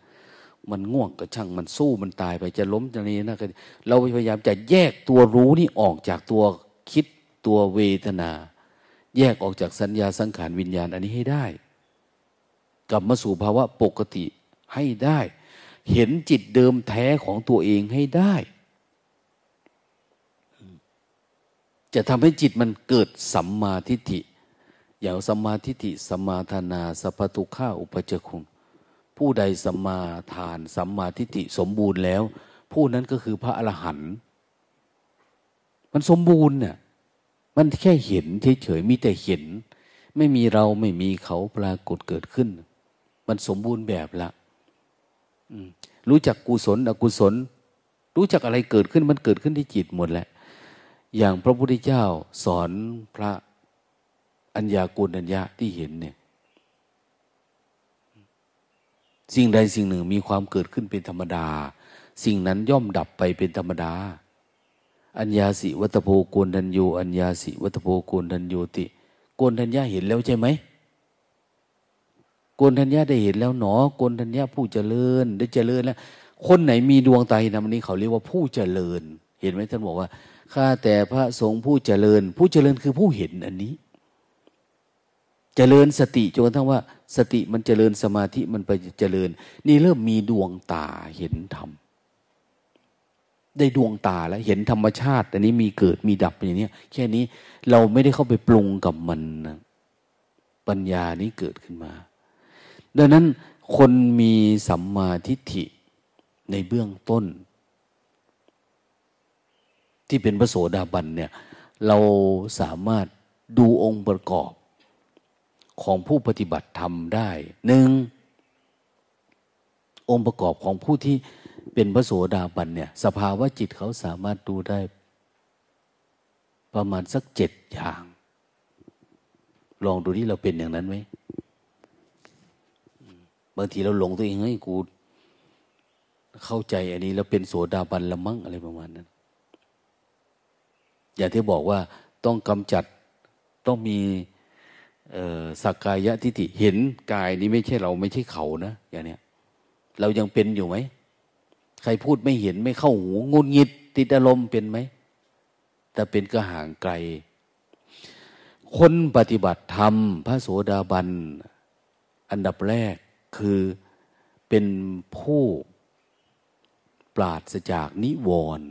มันง่วงก็ช่างมันสู้มันตายไปจะล้มจะนี้นะก็เราพยายามจะแยกตัวรู้นี่ออกจากตัวคิดตัวเวทนา แยกออกจากสัญญาสังขารวิญญาณ อันนี้ให้ได้ กลับมาสู่ภาวะปกติให้ได้ เห็นจิตเดิมแท้ของตัวเองให้ได้ จะทำให้จิตมันเกิดสัมมาทิฏฐิ อย่างสัมมาทิฏฐิสัมมาทานาสัพพุข้าอุปจคุงผู้ใดสัมมาทานสัมมาทิฏฐิสมบูรณ์แล้ว ผู้นั้นก็คือพระอรหันต์มันสมบูรณ์เนี่ยมันแค่เห็นเฉยๆมีแต่เห็น ไม่มีเราไม่มีเขาปรากฏเกิดขึ้น มันสมบูรณ์แบบละรู้จักกุศล อกุศล รู้จักอะไรเกิดขึ้นมันเกิดขึ้นที่จิตหมดแหละ อย่างพระพุทธเจ้าสอนพระอัญญากุลัญญาที่เห็นเนี่ย สิ่งใดสิ่งหนึ่งมีความเกิดขึ้นเป็นธรรมดา สิ่งนั้นย่อมดับไปเป็นธรรมดา อัญญาสิวัตโพโกนทันโยอัญญาสิวัตโพโกนทันโยติโกนทัญญาเห็นแล้วใช่ไหมโกนทัญญาได้เห็นแล้วหนอโกนทัญญาผู้เจริญได้เจริญแล้ว คนไหนมีดวงตาเห็นธรรมนี้เขาเรียกว่าผู้เจริญ เห็นไหมท่านบอกว่า ข้าแต่พระสงฆ์ผู้เจริญ ผู้เจริญคือผู้เห็นอันนี้ เจริญสติจนกระทั่งว่า สติมันเจริญสมาธิมันไปเจริญ นี่เริ่มมีดวงตาเห็นธรรมได้ดวงตาแล้วเห็นธรรมชาติ อันนี้มีเกิดมีดับอย่างนี้แค่นี้เราไม่ได้เข้าไปปรุงกับมันนะปัญญานี้เกิดขึ้นมา ดังนั้นคนมีสัมมาทิฏฐิในเบื้องต้น ที่เป็นพระโสดาบันเนี่ยเราสามารถดูองค์ประกอบของผู้ปฏิบัติธรรมได้หนึ่งองค์ประกอบของผู้ที่เป็นพระโสดาบันเนี่ยสภาวะจิตเขาสามารถดูได้ ประมาณสักเจ็ดอย่าง ลองดูที่เราเป็นอย่างนั้นไหมบางทีเราหลงตัวเองให้ยกูเข้าใจอันนี้แล้วเป็นโสดาบันละมั้งอะไรประมาณนั้น อย่างที่บอกว่าต้องกำจัดต้องมีสักกายะทิฏฐิเห็นกายนี้ไม่ใช่เราไม่ใช่เขานะอย่างเนี้ยเรายังเป็นอยู่ไหม ใครพูดไม่เห็นไม่เข้าหูงุนงิด ติดอารมณ์เป็นไหม แต่เป็นก็ห่างไกล คนปฏิบัติธรรม พระโสดาบัน อันดับแรกคือเป็นผู้ปราศจากนิวรณ์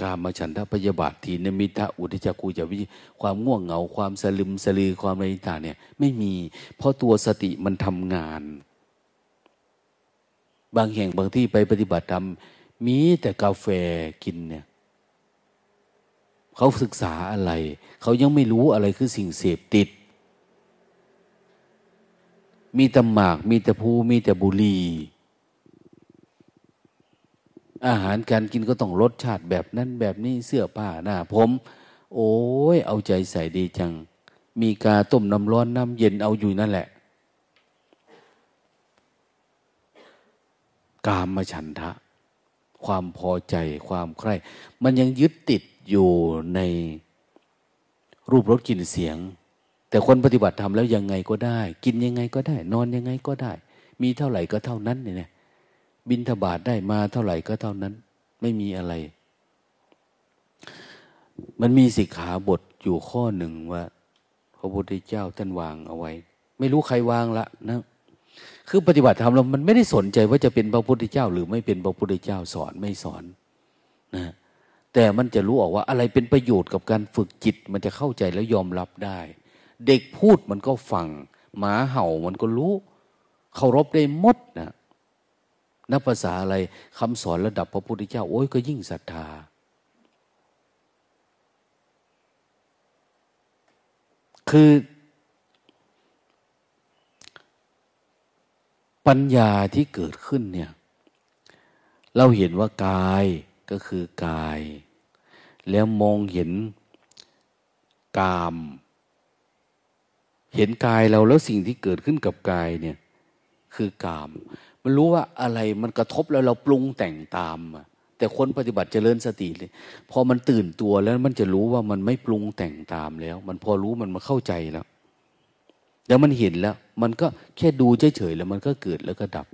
กามฉันทะพยาบาททีนมิทะอุทิจักกูจะวิความง่วงเหงาความสลึมสลือความอะไรต่างเนี่ย ไม่มี เพราะตัวสติมันทำงาน บางแห่งบางที่ไปปฏิบัติธรรมมีแต่กาแฟกินเนี่ยเขาศึกษาอะไร เขายังไม่รู้อะไรคือสิ่งเสพติด มีแต่หมาก มีแต่ภูมีแต่บุหรี่ อาหารการกินก็ต้องรสชาติแบบนั้นแบบนี้เสื้อผ้าหน้าผม โอ้ยเอาใจใส่ดีจัง มีกาต้มน้ำร้อนน้ำเย็นเอาอยู่นั่นแหละ กามมฉันทะ ความพอใจความใคร่ มันยังยึดติดอยู่ในรูปรสกลิ่นเสียง แต่คนปฏิบัติทำแล้วยังไงก็ได้ กินยังไงก็ได้ นอนยังไงก็ได้ มีเท่าไหร่ก็เท่านั้นเนี่ย บินทบาทได้มาเท่าไหร่ก็เท่านั้น ไม่มีอะไร มันมีสิกขาบทอยู่ข้อหนึ่งว่า พระพุทธเจ้าท่านวางเอาไว้ ไม่รู้ใครวางละนะคือปฏิบัติธรรมเรามันไม่ได้สนใจว่าจะเป็นพระพุทธเจ้า หรือไม่เป็นพระพุทธเจ้าสอนไม่สอนนะแต่มันจะรู้ออกว่าอะไรเป็นประโยชน์กับการฝึกจิต มันจะเข้าใจแล้วยอมรับได้ เด็กพูดมันก็ฟังหมาเห่ามันก็รู้เคารพได้หมดนะ นับภาษาอะไรคำสอนระดับพระพุทธเจ้า โอ้ยก็ยิ่งศรัทธา คือ ปัญญาที่เกิดขึ้นเนี่ย เราเห็นว่ากายก็คือกาย แล้วมองเห็นกาม เห็นกายเราแล้วสิ่งที่เกิดขึ้นกับกายเนี่ย คือกาม มันรู้ว่าอะไรมันกระทบแล้วเราปรุงแต่งตาม แต่คนปฏิบัติเจริญสติเลยพอมันตื่นตัวแล้วมันจะรู้ว่ามันไม่ปรุงแต่งตามแล้ว มันพอรู้มันมาเข้าใจแล้ว แล้วมันเห็นแล้ว มันก็แค่ดูเฉยๆแล้วมันก็เกิดแล้วก็ดับ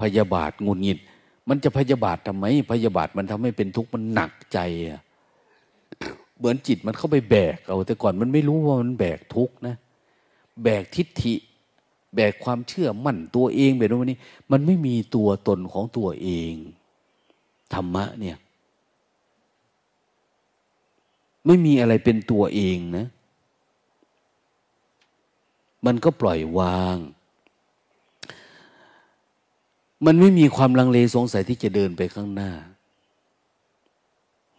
พยาบาทงุนงิด มันจะพยาบาททำไม พยาบาทมันทำให้เป็นทุกข์มันหนักใจอะเหมือนจิตมันเข้าไปแบกเอาแต่ก่อนมันไม่รู้ว่ามันแบกทุกข์นะ แบกทิฏฐิ แบกความเชื่อมั่นตัวเองแบบนี้ มันไม่มีตัวตนของตัวเอง ธรรมะเนี่ย ไม่มีอะไรเป็นตัวเองนะ มันก็ปล่อยวาง มันไม่มีความลังเลสงสัยที่จะเดินไปข้างหน้า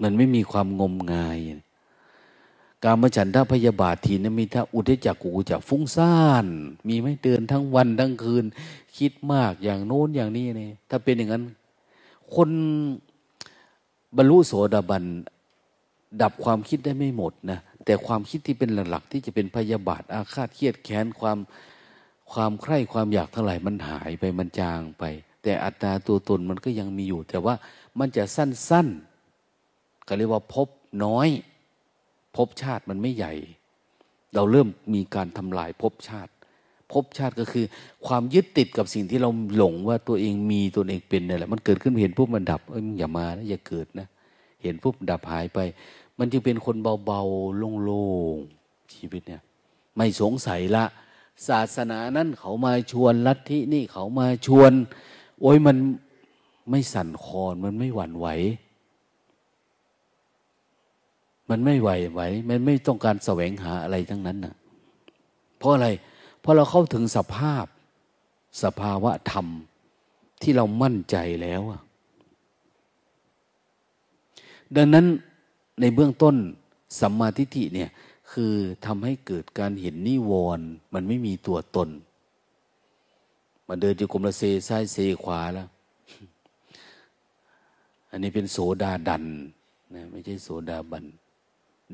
มันไม่มีความงมงาย การมฉันทาพยาบาททีนมีท่าอุทจักกูจะฟุ้งซ่าน มีไม่เดินทั้งวันทั้งคืน คิดมากอย่างโน้นอย่างนี้เนี่ยถ้าเป็นอย่างนั้น คนบรรลุโสดาบัน ดับความคิดได้ไม่หมดนะแต่ความคิดที่เป็นหลักๆที่จะเป็นพยาบาทอาฆาตเครียดแค้นความความใคร่ความอยากเท่าไหร่มันหายไปมันจางไป แต่อัตตาตัวตนมันก็ยังมีอยู่ แต่ว่ามันจะสั้นๆก็เรียกว่าพบน้อย พบชาติมันไม่ใหญ่ เราเริ่มมีการทำลายพบชาติพบชาติก็คือ ความยึดติดกับสิ่งที่เราหลงว่าตัวเองมีตัวเองเป็นนี่แหละมันเกิดขึ้นเห็นปุ๊บมันดับเอ้ยอย่ามานะอย่าเกิดนะ เห็นปุ๊บดับหายไป มันจึงเป็นคนเบาๆโล่งๆชีวิตเนี่ย ไม่สงสัยละ ศาสนานั้นเขามาชวนลัทธินี่เขามาชวน โอ้ยมันไม่สั่นคลอนมันไม่หวั่นไหว มันไม่ไหวไหว มันไม่ต้องการแสวงหาอะไรทั้งนั้นนะเพราะอะไร เพอเราเข้าถึงสภาพสภาวะธรรมที่เรามั่นใจแล้วดังนั้นในเบื้องต้นสัมมาทิฏฐิเนี่ยคือทำให้เกิดการเห็นนิวรณ์มันไม่มีตัวตนมาเดินอยู่กลมละเซซ้ายเซขวาแล้ว อันนี้เป็นโสดาดันนะไม่ใช่โสดาบัน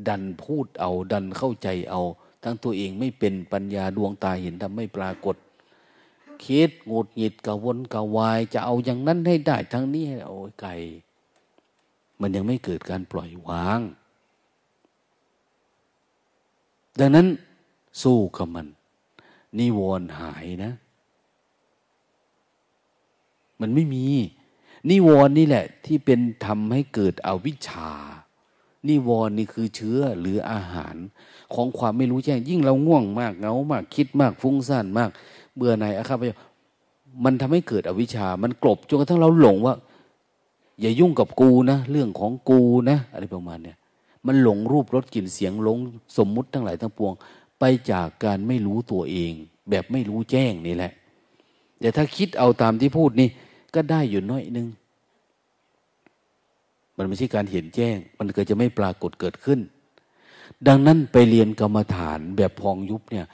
ดันพูดเอา ดันเข้าใจเอา ทั้งตัวเองไม่เป็นปัญญาดวงตาเห็นทำไม่ปรากฏ คิดงดหงิดกระวนกระวาย จะเอาอย่างนั้นให้ได้ทั้งนี้ให้โอ้ยไก่ มันยังไม่เกิดการปล่อยวาง ดังนั้นสู้กับมัน นิวรณ์หายนะ มันไม่มี นิวรณ์นี่แหละ ที่เป็นทำให้เกิดอวิชชา นิวรณ์นี่คือเชื้อหรืออาหาร ของความไม่รู้แจ้ง ยิ่งเราง่วงมากเงามาก คิดมากฟุ้งซ่านมาก เบื่อหน่ายอาฆาตมันทำให้เกิดอวิชชา มันกลบจนกระทั่งเราหลงว่า อย่ายุ่งกับกูนะเรื่องของกูนะอะไรประมาณเนี้ยมันหลงรูปรสกลิ่นเสียงหลงสมมุติทั้งหลายทั้งปวง ไปจากการไม่รู้ตัวเอง แบบไม่รู้แจ้งนี่แหละแต่ถ้าคิดเอาตามที่พูดนี่ก็ได้อยู่น้อยนึง มันไม่ใช่การเห็นแจ้ง มันเก็จะไม่ปรากฏเกิดขึ้น ดังนั้นไปเรียนกรรมฐานแบบพองยุบเนี่ย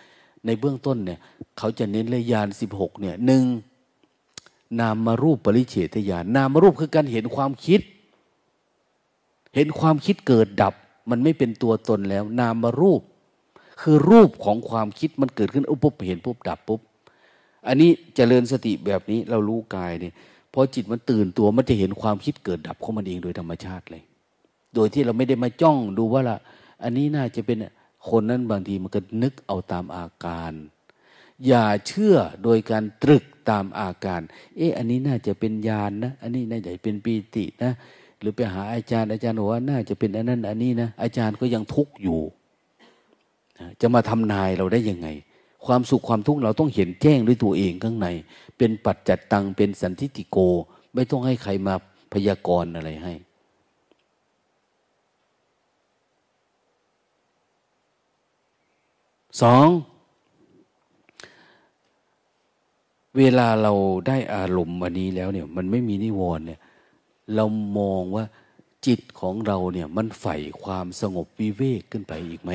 ในเบื้องต้นเนี่ย เขาจะเน้นเลยยานสิบหกเนี่ยหนึ่งนามมารูปปริเฉทญาณนามมารูปคือการเห็นความคิด เห็นความคิดเกิดดับ มันไม่เป็นตัวตนแล้ว นามารูป คือรูปของความคิดมันเกิดขึ้นอุปปุ๊บเห็นปุ๊บดับปุ๊บอันนี้จเจริญสติแบบนี้เรารู้กายเนี่ย พอจิตมันตื่นตัวมันจะเห็นความคิดเกิดดับของมันเองโดยธรรมชาติเลย โดยที่เราไม่ได้มาจ้องดูว่าละอันนี้น่าจะเป็นคนนั้นบางทีมันก็นึกเอาตามอาการ อย่าเชื่อโดยการตรึกตามอาการ เอ๊ะ อันนี้น่าจะเป็นญาณนนะ อันนี้น่าจะเป็นปีตินะ หรือไปหาอาจารย์อาจารย์บอกว่าน่าจะเป็นอันนั้น อันนี้นะ อาจารย์ก็ยังทุกข์อยู่ จะมาทำนายเราได้ยังไง ความสุขความทุกข์เราต้องเห็นแจ้งด้วยตัวเองข้างใน เป็นปัจจัตตังเป็นสันทิติโก ไม่ต้องให้ใครมาพยากรณ์อะไรให้ สอง เวลาเราได้อารมณ์วันนี้แล้วเนี่ย มันไม่มีนิวรณ์เนี่ย เรามองว่าจิตของเราเนี่ย มันใฝ่ความสงบวิเวกขึ้นไปอีกไหม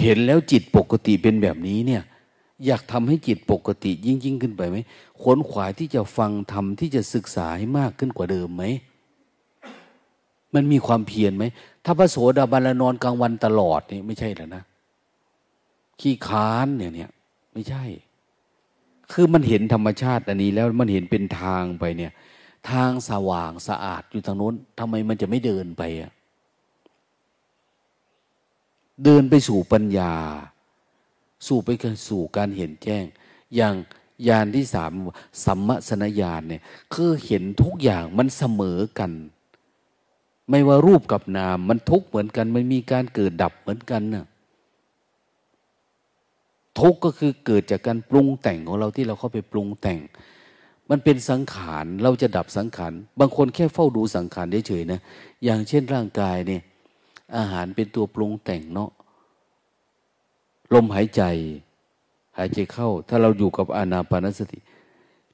เห็นแล้วจิตปกติเป็นแบบนี้เนี่ย อยากทำให้จิตปกติยิ่งยิ่งขึ้นไปไหมขนขวายที่จะฟังทำที่จะศึกษาให้มากขึ้นกว่าเดิมไหมมันมีความเพียรไหมถ้าพระโสดาบันละนอนกลางวันตลอดนี่ไม่ใช่แล้วนะ ขี้ค้านเนี่ยเนี่ยไม่ใช่ คือมันเห็นธรรมชาติอันนี้แล้วมันเห็นเป็นทางไปเนี่ย ทางสว่างสะอาดอยู่ทางโน้นทำไมมันจะไม่เดินไปอะ เดินไปสู่ปัญญา สู่ไปสู่การเห็นแจ้ง อย่างญาณที่สามสัมมสนญาณเนี่ยคือเห็นทุกอย่างมันเสมอกัน ไม่ว่ารูปกับนาม มันทุกเหมือนกันมันมีการเกิดดับเหมือนกันนะ่ะทุกก็คือเกิดจากการปรุงแต่งของเราที่เราเข้าไปปรุงแต่ง มันเป็นสังขารเราจะดับสังขารบางคนแค่เฝ้าดูสังขารเฉยๆนะอย่างเช่นร่างกายเนี่ย อาหารเป็นตัวปรุงแต่งเนาะลมหายใจ หายใจเข้า ถ้าเราอยู่กับอานาปานสติ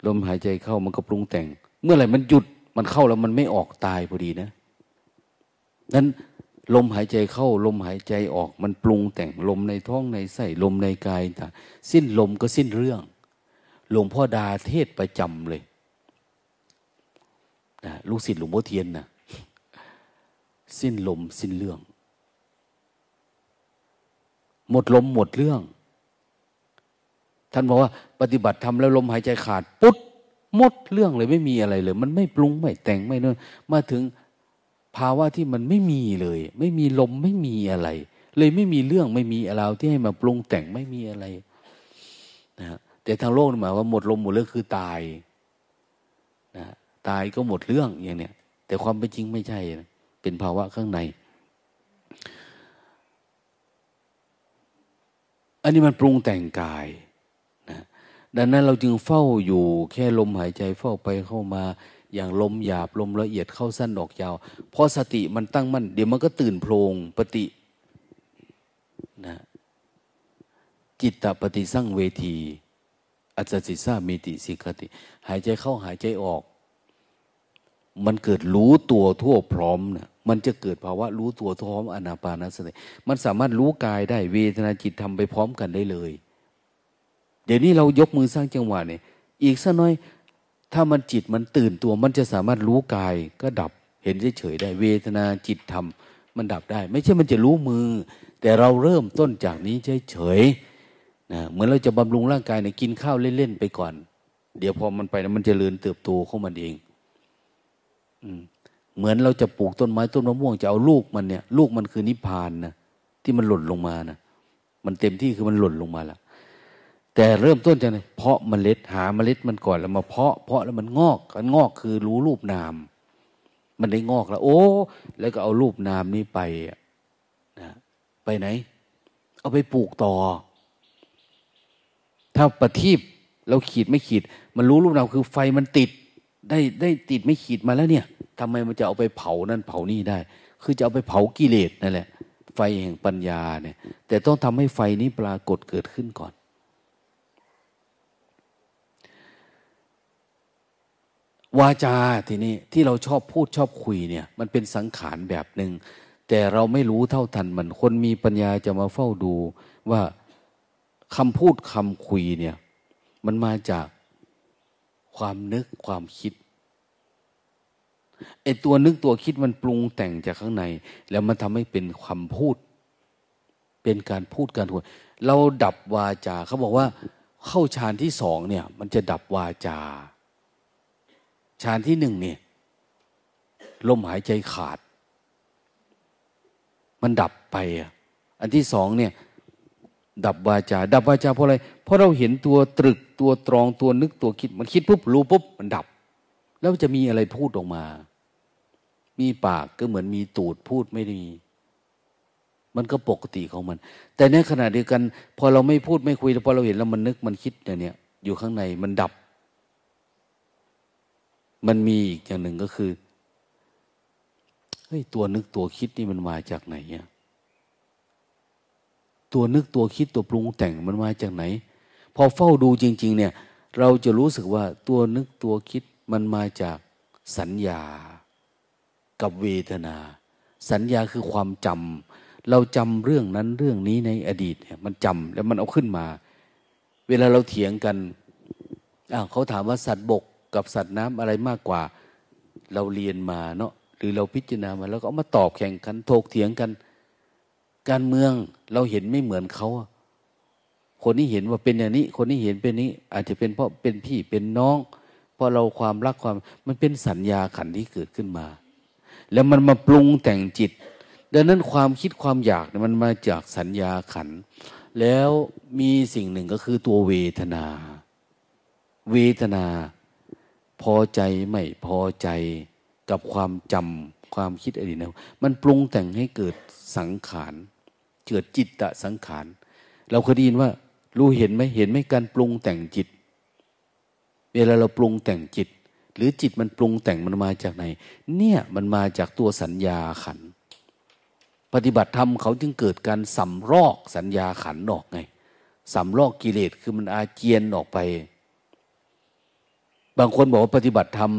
ลมหายใจเข้ามันก็ปรุงแต่ง เมื่อไหร่มันหยุดมันเข้าแล้วมันไม่ออกตายพอดีนะนั้นลมหายใจเข้า ลมหายใจออกมันปรุงแต่งลมในท้องในไส้ลมในกายต่างสิ้นลมก็สิ้นเรื่องหลวงพ่อดาเทศประจำเลยนะลูกศิษย์หลวงพ่อเทียนนะสิ้นลมสิ้นเรื่อง หมดลมหมดเรื่อง ท่านบอกว่า ปฏิบัติทำแล้วลมหายใจขาด ปุ๊บหมดเรื่องเลยไม่มีอะไรเลย มันไม่ปรุงไม่แต่งไม่นั่นมาถึงภาวะที่มันไม่มีเลย ไม่มีลมไม่มีอะไร เลยไม่มีเรื่องไม่มีอะไรที่ให้มาปรุงแต่งไม่มีอะไรนะแต่ทางโลกหมายว่าหมดลมหมดเรื่องคือตายนะตายก็หมดเรื่องอย่างเนี้ยแต่ความเป็นจริงไม่ใช่นะเป็นภาวะข้างใน อันนี้มันปรุงแต่งกายนะดังนั้นเราจึงเฝ้าอยู่แค่ลมหายใจเฝ้าไปเข้ามาอย่างลมหยาบลมละเอียดเข้าสั้นออกยาวเพราะสติมันตั้งมั่นเดี๋ยวมันก็ตื่นโพลงปฏินะจิตตปฏิสั่งเวทีอัจจิสามิติสิกติ หายใจเข้าหายใจออก มันเกิดรู้ตัวทั่วพร้อมนะ มันจะเกิดภาวะรู้ตัวทั่วพร้อมอนาปานสติมันสามารถรู้กายได้เวทนาจิตทำไปพร้อมกันได้เลย เดี๋ยวนี้เรายกมือสร้างจังหวะเนี่ย อีกสักน้อย ถ้ามันจิตมันตื่นตัว มันจะสามารถรู้กายก็ดับเห็นเฉยๆได้เวทนาจิตธรรมมันดับได้ ไม่ใช่มันจะรู้มือ แต่เราเริ่มต้นจากนี้เฉยๆนะเหมือนเราจะบำรุงร่างกายเนี่ยกินข้าวเล่นๆไปก่อน เดี๋ยวพอมันไปนะมันจะเริญเติบโตของมันเอง อืม เหมือนเราจะปลูกต้นไม้ต้นมะม่วงจะเอาลูกมันเนี่ย ลูกมันคือนิพพานนะที่มันหล่นลงมานะมันเต็มที่คือมันหล่นลงมาล้วแต่เริ่มต้นจากไหนเพาะเมล็ดหาเมล็ดมันก่อนแล้วมาเพาะเพาะแล้วมันงอกกันงอกคือรู้รูปนาม มันได้งอกแล้ว โอ้ แล้วก็เอารูปนามนี้ไปนะไปไหน เอาไปปลูกต่อ ถ้าประทีปเราขีดไม่ขีด มันรู้รูปนามคือไฟมันติด ได้ได้ติดไม่ขีดมาแล้วเนี่ย ทำไมมันจะเอาไปเผานั่นเผานี่ได้ คือจะเอาไปเผากิเลสนั่นแหละ ไฟแห่งปัญญาเนี่ย แต่ต้องทำให้ไฟนี้ปรากฏเกิดขึ้นก่อน วาจาทีนี้ที่เราชอบพูดชอบคุยเนี่ย มันเป็นสังขารแบบหนึ่งแต่เราไม่รู้เท่าทันมัน คนมีปัญญาจะมาเฝ้าดูว่าคำพูดคำคุยเนี่ย มันมาจากความนึกความคิด ไอตัวนึกตัวคิดมันปรุงแต่งจากข้างใน แล้วมันทำให้เป็นคำพูด เป็นการพูดการพูดเราดับวาจาเขาบอกว่า เข้าฌานที่สองเนี่ย มันจะดับวาจาฌานที่หนึ่งเนี่ยลมหายใจขาด มันดับไปอันที่สองเนี่ยดับวาจา ดับวาจาเพราะอะไร เพราะเราเห็นตัวตรึกตัวตรองตัวนึกตัวคิด มันคิดปุ๊บรู้ปุ๊บมันดับ แล้วจะมีอะไรพูดออกมา มีปากก็เหมือนมีตูดพูดไม่ได้มีมันก็ปกติของมัน แต่ในขณะเดียวกัน พอเราไม่พูดไม่คุยพอเราเห็นแล้วมันนึกมันคิดเนี่ยอยู่ข้างในมันดับ มันมีอีกอย่างหนึ่งก็คือเฮ้ยตัวนึกตัวคิดนี่มันมาจากไหนอะตัวนึกตัวคิดตัวปรุงแต่งมันมาจากไหน พอเฝ้าดูจริง ๆ เนี่ย เราจะรู้สึกว่าตัวนึกตัวคิดมันมาจากสัญญา กับเวทนา สัญญาคือความจำเราจำเรื่องนั้นเรื่องนี้ในอดีตเนี่ยมันจำแล้วมันเอาขึ้นมา เวลาเราเถียงกันอ้าวเขาถามว่าสัตว์บกกับสัตว์น้ำอะไรมากกว่า เราเรียนมาเนาะหรือเราพิจารณามาแล้วก็มาตอบแข่งขันโถกเถียงกัน การเมืองเราเห็นไม่เหมือนเขาคนนี้เห็นว่าเป็นอย่างนี้ คนนี้เห็นเป็นนี้ อาจจะเป็นเพราะเป็นพี่เป็นน้อง เพราะเราความรักความมันเป็นสัญญาขันที่เกิดขึ้นมา แล้วมันมาปรุงแต่งจิต ดังนั้นความคิดความอยากมันมาจากสัญญาขัน แล้วมีสิ่งหนึ่งก็คือตัวเวทนา เวทนา พอใจไม่พอใจกับความจำความคิดอะไรนะมันปรุงแต่งให้เกิดสังขารเกิดจิตตะสังขารเราเคยได้ยินว่า รู้เห็นไหมเห็นไหมการปรุงแต่งจิต เวลาเราปรุงแต่งจิต หรือจิตมันปรุงแต่งมันมาจากไหน เนี่ยมันมาจากตัวสัญญาขัน ปฏิบัติธรรมเขาจึงเกิดการสำรอกสัญญาขันออกไงสำรอกกิเลสคือมันอาเจียนออกไป บางคนบอกว่าปฏิบัติธรรม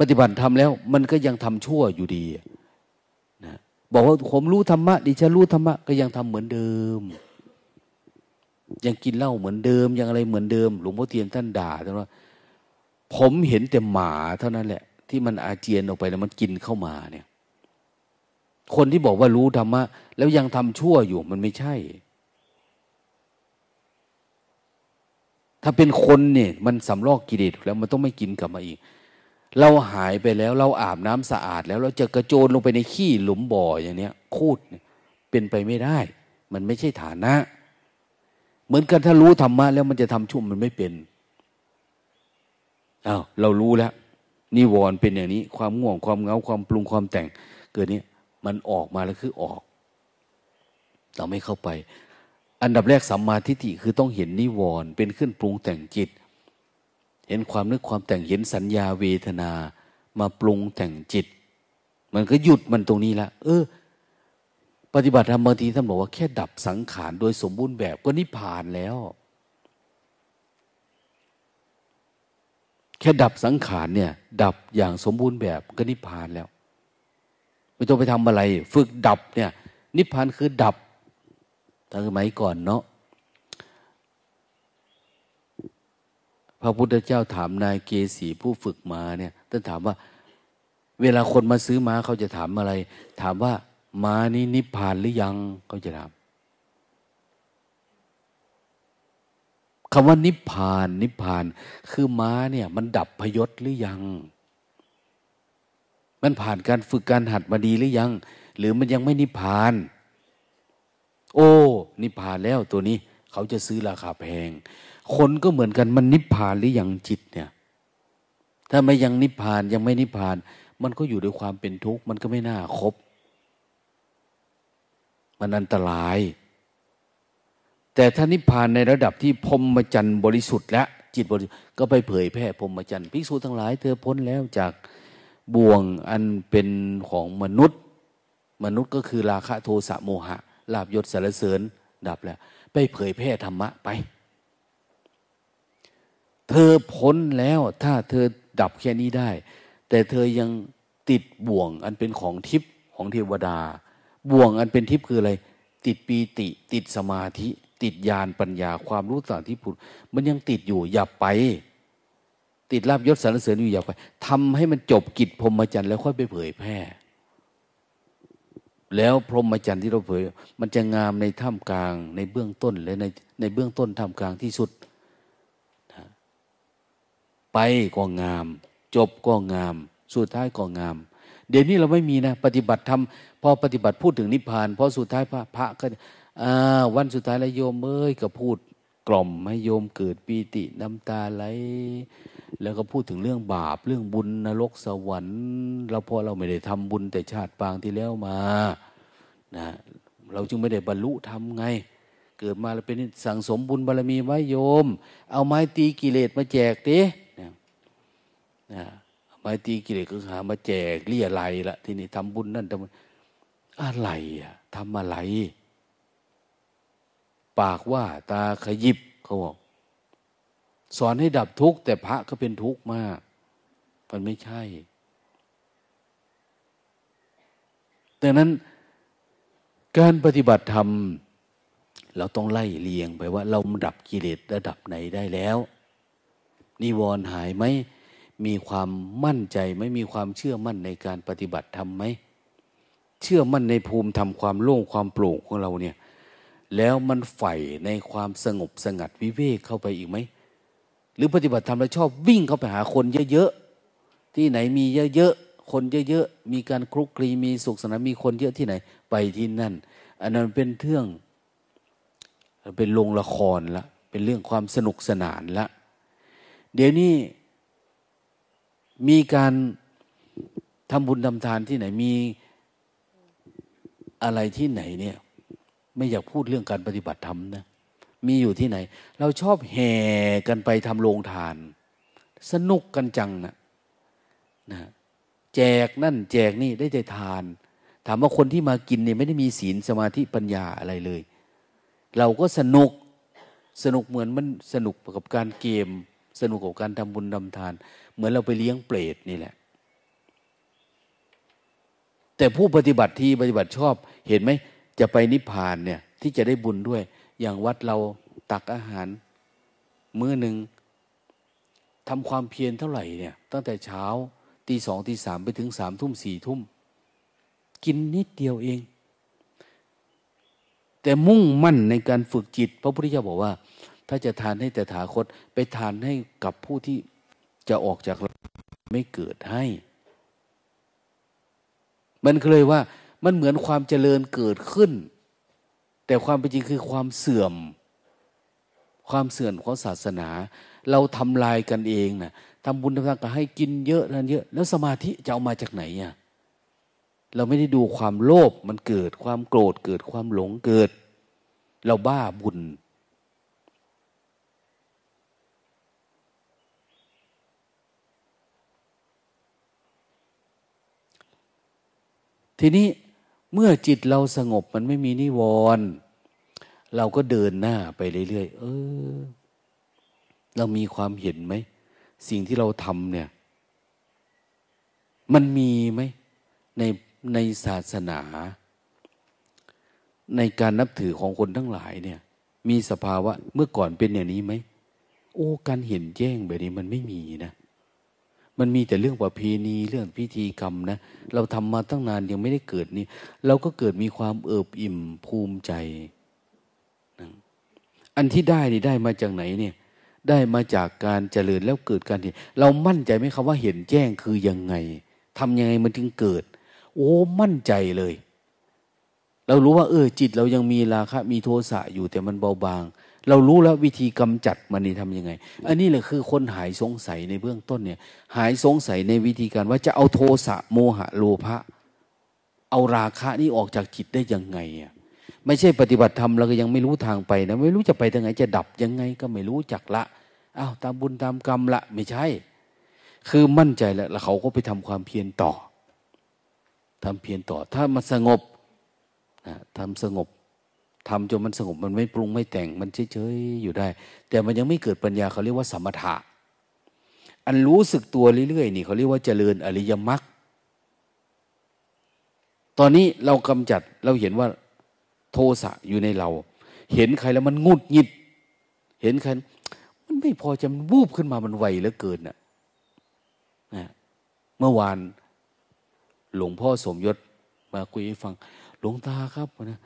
ปฏิบัติธรรมแล้ว มันก็ยังทำชั่วอยู่ดีนะบอกว่าผมรู้ธรรมะดิฉันรู้ธรรมะก็ยังทำเหมือนเดิม ยังกินเหล้าเหมือนเดิมยังอะไรเหมือนเดิม หลวงพ่อเทียนท่านด่าท่านว่า ผมเห็นแต่หมาเท่านั้นแหละ ที่มันอาเจียนออกไปแล้วมันกินเข้ามาเนี่ย คนที่บอกว่ารู้ธรรมะแล้วยังทำชั่วอยู่มันไม่ใช่ ถ้าเป็นคนเนี่ย มันสำลอกกิเลสแล้วมันต้องไม่กินกลับมาอีก เราหายไปแล้ว เราอาบน้ำสะอาด แล้วเราจะกระโจนลงไปในขี้หลุมบ่ออย่างเนี้ยคูดเเป็นไปไม่ได้ มันไม่ใช่ฐานะ เหมือนกันถ้ารู้ธรรมะแล้วมันจะทำชุ่มมันไม่เป็น อา้าวเรารู้แล้วนิวรณ์เป็นอย่างนี้ ความง่วงความเงาความปรุงความแต่ง เกิดนี้มันออกมาแล้วคือออก เราไม่เข้าไป อันดับแรกสัมมาทิฏฐิคือต้องเห็นนิวรณ์เป็นขึ้นปรุงแต่งจิต เห็นความนึกความแต่งเห็นสัญญาเวทนา มาปรุงแต่งจิต มันก็หยุดมันตรงนี้ละเออ ปฏิบัติธรรมบางทีท่านบอกว่าแค่ดับสังขารโดยสมบูรณ์แบบก็นิพพานแล้ว ค่ดับสังขารเนี่ย ดับอย่างสมบูรณ์แบบก็นิพพานแล้ว ไม่ต้องไปทำอะไร ฝึกดับเนี่ย นิพพานคือดับตั้งสมัยก่อนเนาะพระพุทธเจ้าถามนายเกษีผู้ฝึกมาเนี่ยท่านถามว่า เวลาคนมาซื้อม้าเขาจะถามอะไร ถามว่าม้านี้นิพพานหรือยังเขาจะถาม คำว่านิพพาน นิพพาน คือม้าเนี่ย มันดับพยศหรือยัง มันผ่านการฝึกการหัดมาดีหรือยัง หรือมันยังไม่นิพพาน โอ้ นิพพานแล้วตัวนี้ เขาจะซื้อราคาแพง คนก็เหมือนกันมันนิพพานหรือยังจิตเนี่ย ถ้าไม่ยังนิพพานยังไม่นิพพาน มันก็อยู่ด้วยความเป็นทุกข์มันก็ไม่น่าครบมันอันตราย แต่ถ้านิพพานในระดับที่พรมจันทร์บริสุทธิ์และจิตบริสุทธิ์ก็ไปเผยแพร่พรมจันทร์ภิกษุทั้งหลายเธอพ้นแล้วจากบ่วงอันเป็นของมนุษย์ มนุษย์ก็คือราคะโทสะโมหะ ลาบยศสารเสริญดับแล้ว ไปเผยแพร่ธรรมะไป เธอพ้นแล้วถ้าเธอดับแค่นี้ได้ แต่เธอยังติดบ่วงอันเป็นของทิพย์ของเทวดา บ่วงอันเป็นทิพย์คืออะไร ติดปีติ ติดสมาธิ ติดญาณปัญญาความรู้ต่างที่พูดมันยังติดอยู่อย่าไป ติดลาบยศสรรเสริญอยู่อย่าไปทำให้มันจบกิจพรหมจรรย์แล้วค่อยไปเผยแพร่ แล้วพรหมจรรย์ที่เราเผย มันจะงามในท่ามกลาง ในเบื้องต้นและในในเบื้องต้นท่ามกลางที่สุด ไปก็งาม จบก็งาม สุดท้ายก็งามเดี๋ยวนี้เราไม่มีนะ ปฏิบัติทำพอปฏิบัติพูดถึงนิพพานพอสุดท้ายพระพระก็ วันสุดท้ายแล้วโยมเอ้ยก็พูดกล่อมให้โยมเกิดปีติน้ำตาไหล แล้วก็พูดถึงเรื่องบาปเรื่องบุญนรกสวรรค์เราพอเราไม่ได้ทำบุญแต่ชาติปางที่แล้วมานะเราจึงไม่ได้บรรลุทำไง เกิดมาเราเป็นสั่งสมบุญบารมีไว้โยม เอาไม้ตีกิเลสมาแจกดินะนะไม้ตีกิเลสก็หามาแจกเรียอะไรละทีนี้ทำบุญนั่นทำอะไรอะทำอะไร ปากว่าตาขยิบเขาบอกสอนให้ดับทุกข์แต่พระก็เป็นทุกข์มาก มันไม่ใช่ ดังนั้นการปฏิบัติธรรม เราต้องไล่เลียงไปว่า เราดับกิเลสระดับไหนได้แล้วนิวรณ์หายไหมมีความมั่นใจไม่มีความเชื่อมั่นในการปฏิบัติธรรมไหมเชื่อมั่นในภูมิธรรมความโล่งความโปร่งของเราเนี่ย แล้วมันใฝ่ในความสงบสงัดวิเวกเข้าไปอีกไหม หรือปฏิบัติธรรมแล้วชอบวิ่งเข้าไปหาคนเยอะๆ ที่ไหนมีเยอะๆ คนเยอะๆ มีการคลุกคลีมีสุขสนานมีคนเยอะที่ไหนไปที่นั่น อันนั้นเป็นเรื่องเป็นโรงละครละ เป็นเรื่องความสนุกสนานละ เดี๋ยวนี้มีการทำบุญทำทานที่ไหนมีอะไรที่ไหนเนี่ย ไม่อยากพูดเรื่องการปฏิบัติธรรมนะมีอยู่ที่ไหน เราชอบแห่กันไปทำโรงทาน สนุกกันจังนะนะแจกนั่นแจกนี่ได้แต่ทาน ถามว่าคนที่มากินเนี่ยไม่ได้มีศีลสมาธิปัญญาอะไรเลย เราก็สนุกสนุกเหมือนมันสนุกกับการเกม สนุกกับการทำบุญทำทาน เหมือนเราไปเลี้ยงเปรตนี่แหละ แต่ผู้ปฏิบัติที่ปฏิบัติชอบเห็นไหม จะไปนิพพานเนี่ย ที่จะได้บุญด้วย อย่างวัดเราตักอาหาร มื้อหนึ่งทำความเพียรเท่าไหร่เนี่ย ตั้งแต่เช้าตีสองตีสามไปถึงสามทุ่มสี่ทุ่ม กินนิดเดียวเอง แต่มุ่งมั่นในการฝึกจิต พระพุทธเจ้าบอกว่า ถ้าจะทานให้แต่ถาคต ไปทานให้กับผู้ที่จะออกจากไม่เกิดให้ มันก็เลยว่า มันเหมือนความเจริญเกิดขึ้น แต่ความเป็นจริงคือความเสื่อม ความเสื่อมของศาสนา เราทำลายกันเองนะทำบุญทำทานก็ให้กินเยอะนั่นเยอะ แล้วสมาธิจะเอามาจากไหนอะเราไม่ได้ดูความโลภมันเกิดความโกรธเกิดความหลงเกิด เราบ้าบุญ ทีนี้ เมื่อจิตเราสงบมันไม่มีนิวรณ์เราก็เดินหน้าไปเรื่อยๆเออ เรามีความเห็นไหม สิ่งที่เราทำเนี่ย มันมีไหมในในศาสนา ในการนับถือของคนทั้งหลายเนี่ย มีสภาวะเมื่อก่อนเป็นอย่างนี้ไหมโอ้การเห็นแจ้งแบบนี้มันไม่มีนะ มันมีแต่เรื่องประเพณีเรื่องพิธีกรรมนะ เราทำมาตั้งนานยังไม่ได้เกิดนี่ เราก็เกิดมีความเอิบอิ่มภูมิใจอันที่ได้นี่ได้มาจากไหนเนี่ย ได้มาจากการเจริญแล้วเกิดการเห็นเรามั่นใจไหมครับว่าเห็นแจ้งคือยังไงทำยังไงมันถึงเกิด โอ้มั่นใจเลย เรารู้ว่า เออจิตเรายังมีราคะมีโทสะอยู่แต่มันเบาบาง เรารู้แล้ววิธีกำจัดมันนี่ทำยังไง อันนี้แหละคือคนหายสงสัยในเบื้องต้นเนี่ย หายสงสัยในวิธีการว่าจะเอาโทสะโมหะโลภะเอาราคะนี่ออกจากจิตได้ยังไงอะไม่ใช่ปฏิบัติธรรมเราก็ยังไม่รู้ทางไปนะไม่รู้จะไปทางไหนจะดับยังไงก็ไม่รู้จักละอ้าวตามบุญตามกรรมละไม่ใช่ คือมั่นใจแล้วแล้วเขาก็ไปทำความเพียรต่อทำเพียรต่อถ้ามันสงบนะทำสงบ ทำจนมันสงบมันไม่ปรุงไม่แต่งมันเฉยๆอยู่ได้ แต่มันยังไม่เกิดปัญญาเขาเรียกว่าสมถะ อันรู้สึกตัวเรื่อยๆนี่เขาเรียกว่าเจริญอริยมรรคตอนนี้เรากำจัดเราเห็นว่าโทสะอยู่ในเรา เห็นใครแล้วมันงุดหงิด เห็นใครมันไม่พอจะมันวูบขึ้นมามันไวเหลือเกินน่ะนะเมื่อวานหลวงพ่อสมยศมาคุยให้ฟัง หลวงตาครับนะ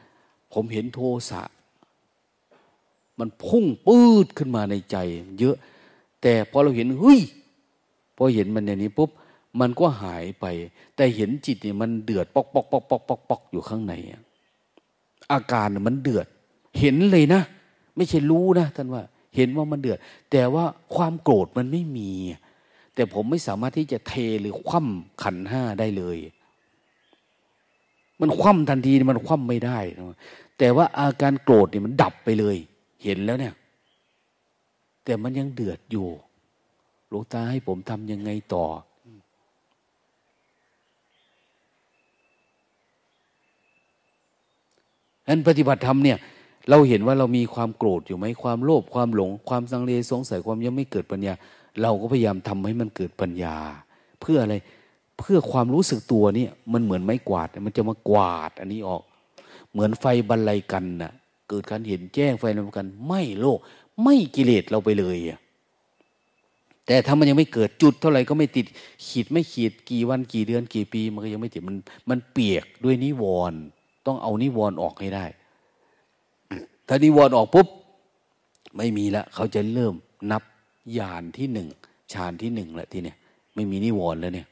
ผมเห็นโทสะ มันพุ่งปืดขึ้นมาในใจ เยอะ แต่พอเราเห็นเฮ้ยพอเห็นมันอย่างนี้ปุ๊บมันก็หายไป แต่เห็นจิตเนี่ยมันเดือดปอกปอกปอกปอกปอกปอกอยู่ข้างในอะอาการมันเดือด เห็นเลยนะ ไม่ใช่รู้นะท่านว่า เห็นว่ามันเดือด แต่ว่าความโกรธมันไม่มี แต่ผมไม่สามารถที่จะเทหรือคว่ำขันห้าได้เลย มันคว่ำทันทีมันคว่ำไม่ได้แต่ว่าอาการโกรธเนี่ยมันดับไปเลย เห็นแล้วเนี่ย แต่มันยังเดือดอยู่หลวงตาให้ผมทำยังไงต่อ นั้นปฏิบัติธรรมเนี่ย เราเห็นว่าเรามีความโกรธอยู่ไหมความโลภความหลง ความสังเลสงสัยความยังไม่เกิดปัญญา เราก็พยายามทำให้มันเกิดปัญญา เพื่ออะไร เพื่อความรู้สึกตัวนี่มันเหมือนไม้กวาด มันจะมากวาดอันนี้ออก เหมือนไฟบรรลัยกันน่ะ เกิดการเห็นแจ้งไฟนำกัน ไม่โลก ไม่กิเลสเราไปเลยอะแต่ถ้ามันยังไม่เกิดจุดเท่าไหร่ก็ไม่ติดขีดไม่ขีดกี่วันกี่เดือนกี่ปี มันก็ยังไม่ติดมัน มันเปียกด้วยนิวรณ์ต้องเอานิวรณ์ออกให้ได้ ถ้านิวรณ์ออกปุ๊บไม่มีละเขาจะเริ่มนับยานที่หนึ่งฌานที่หนึ่งแหละทีเนี้ยไม่มีนิวรณ์แล้วเนี่ย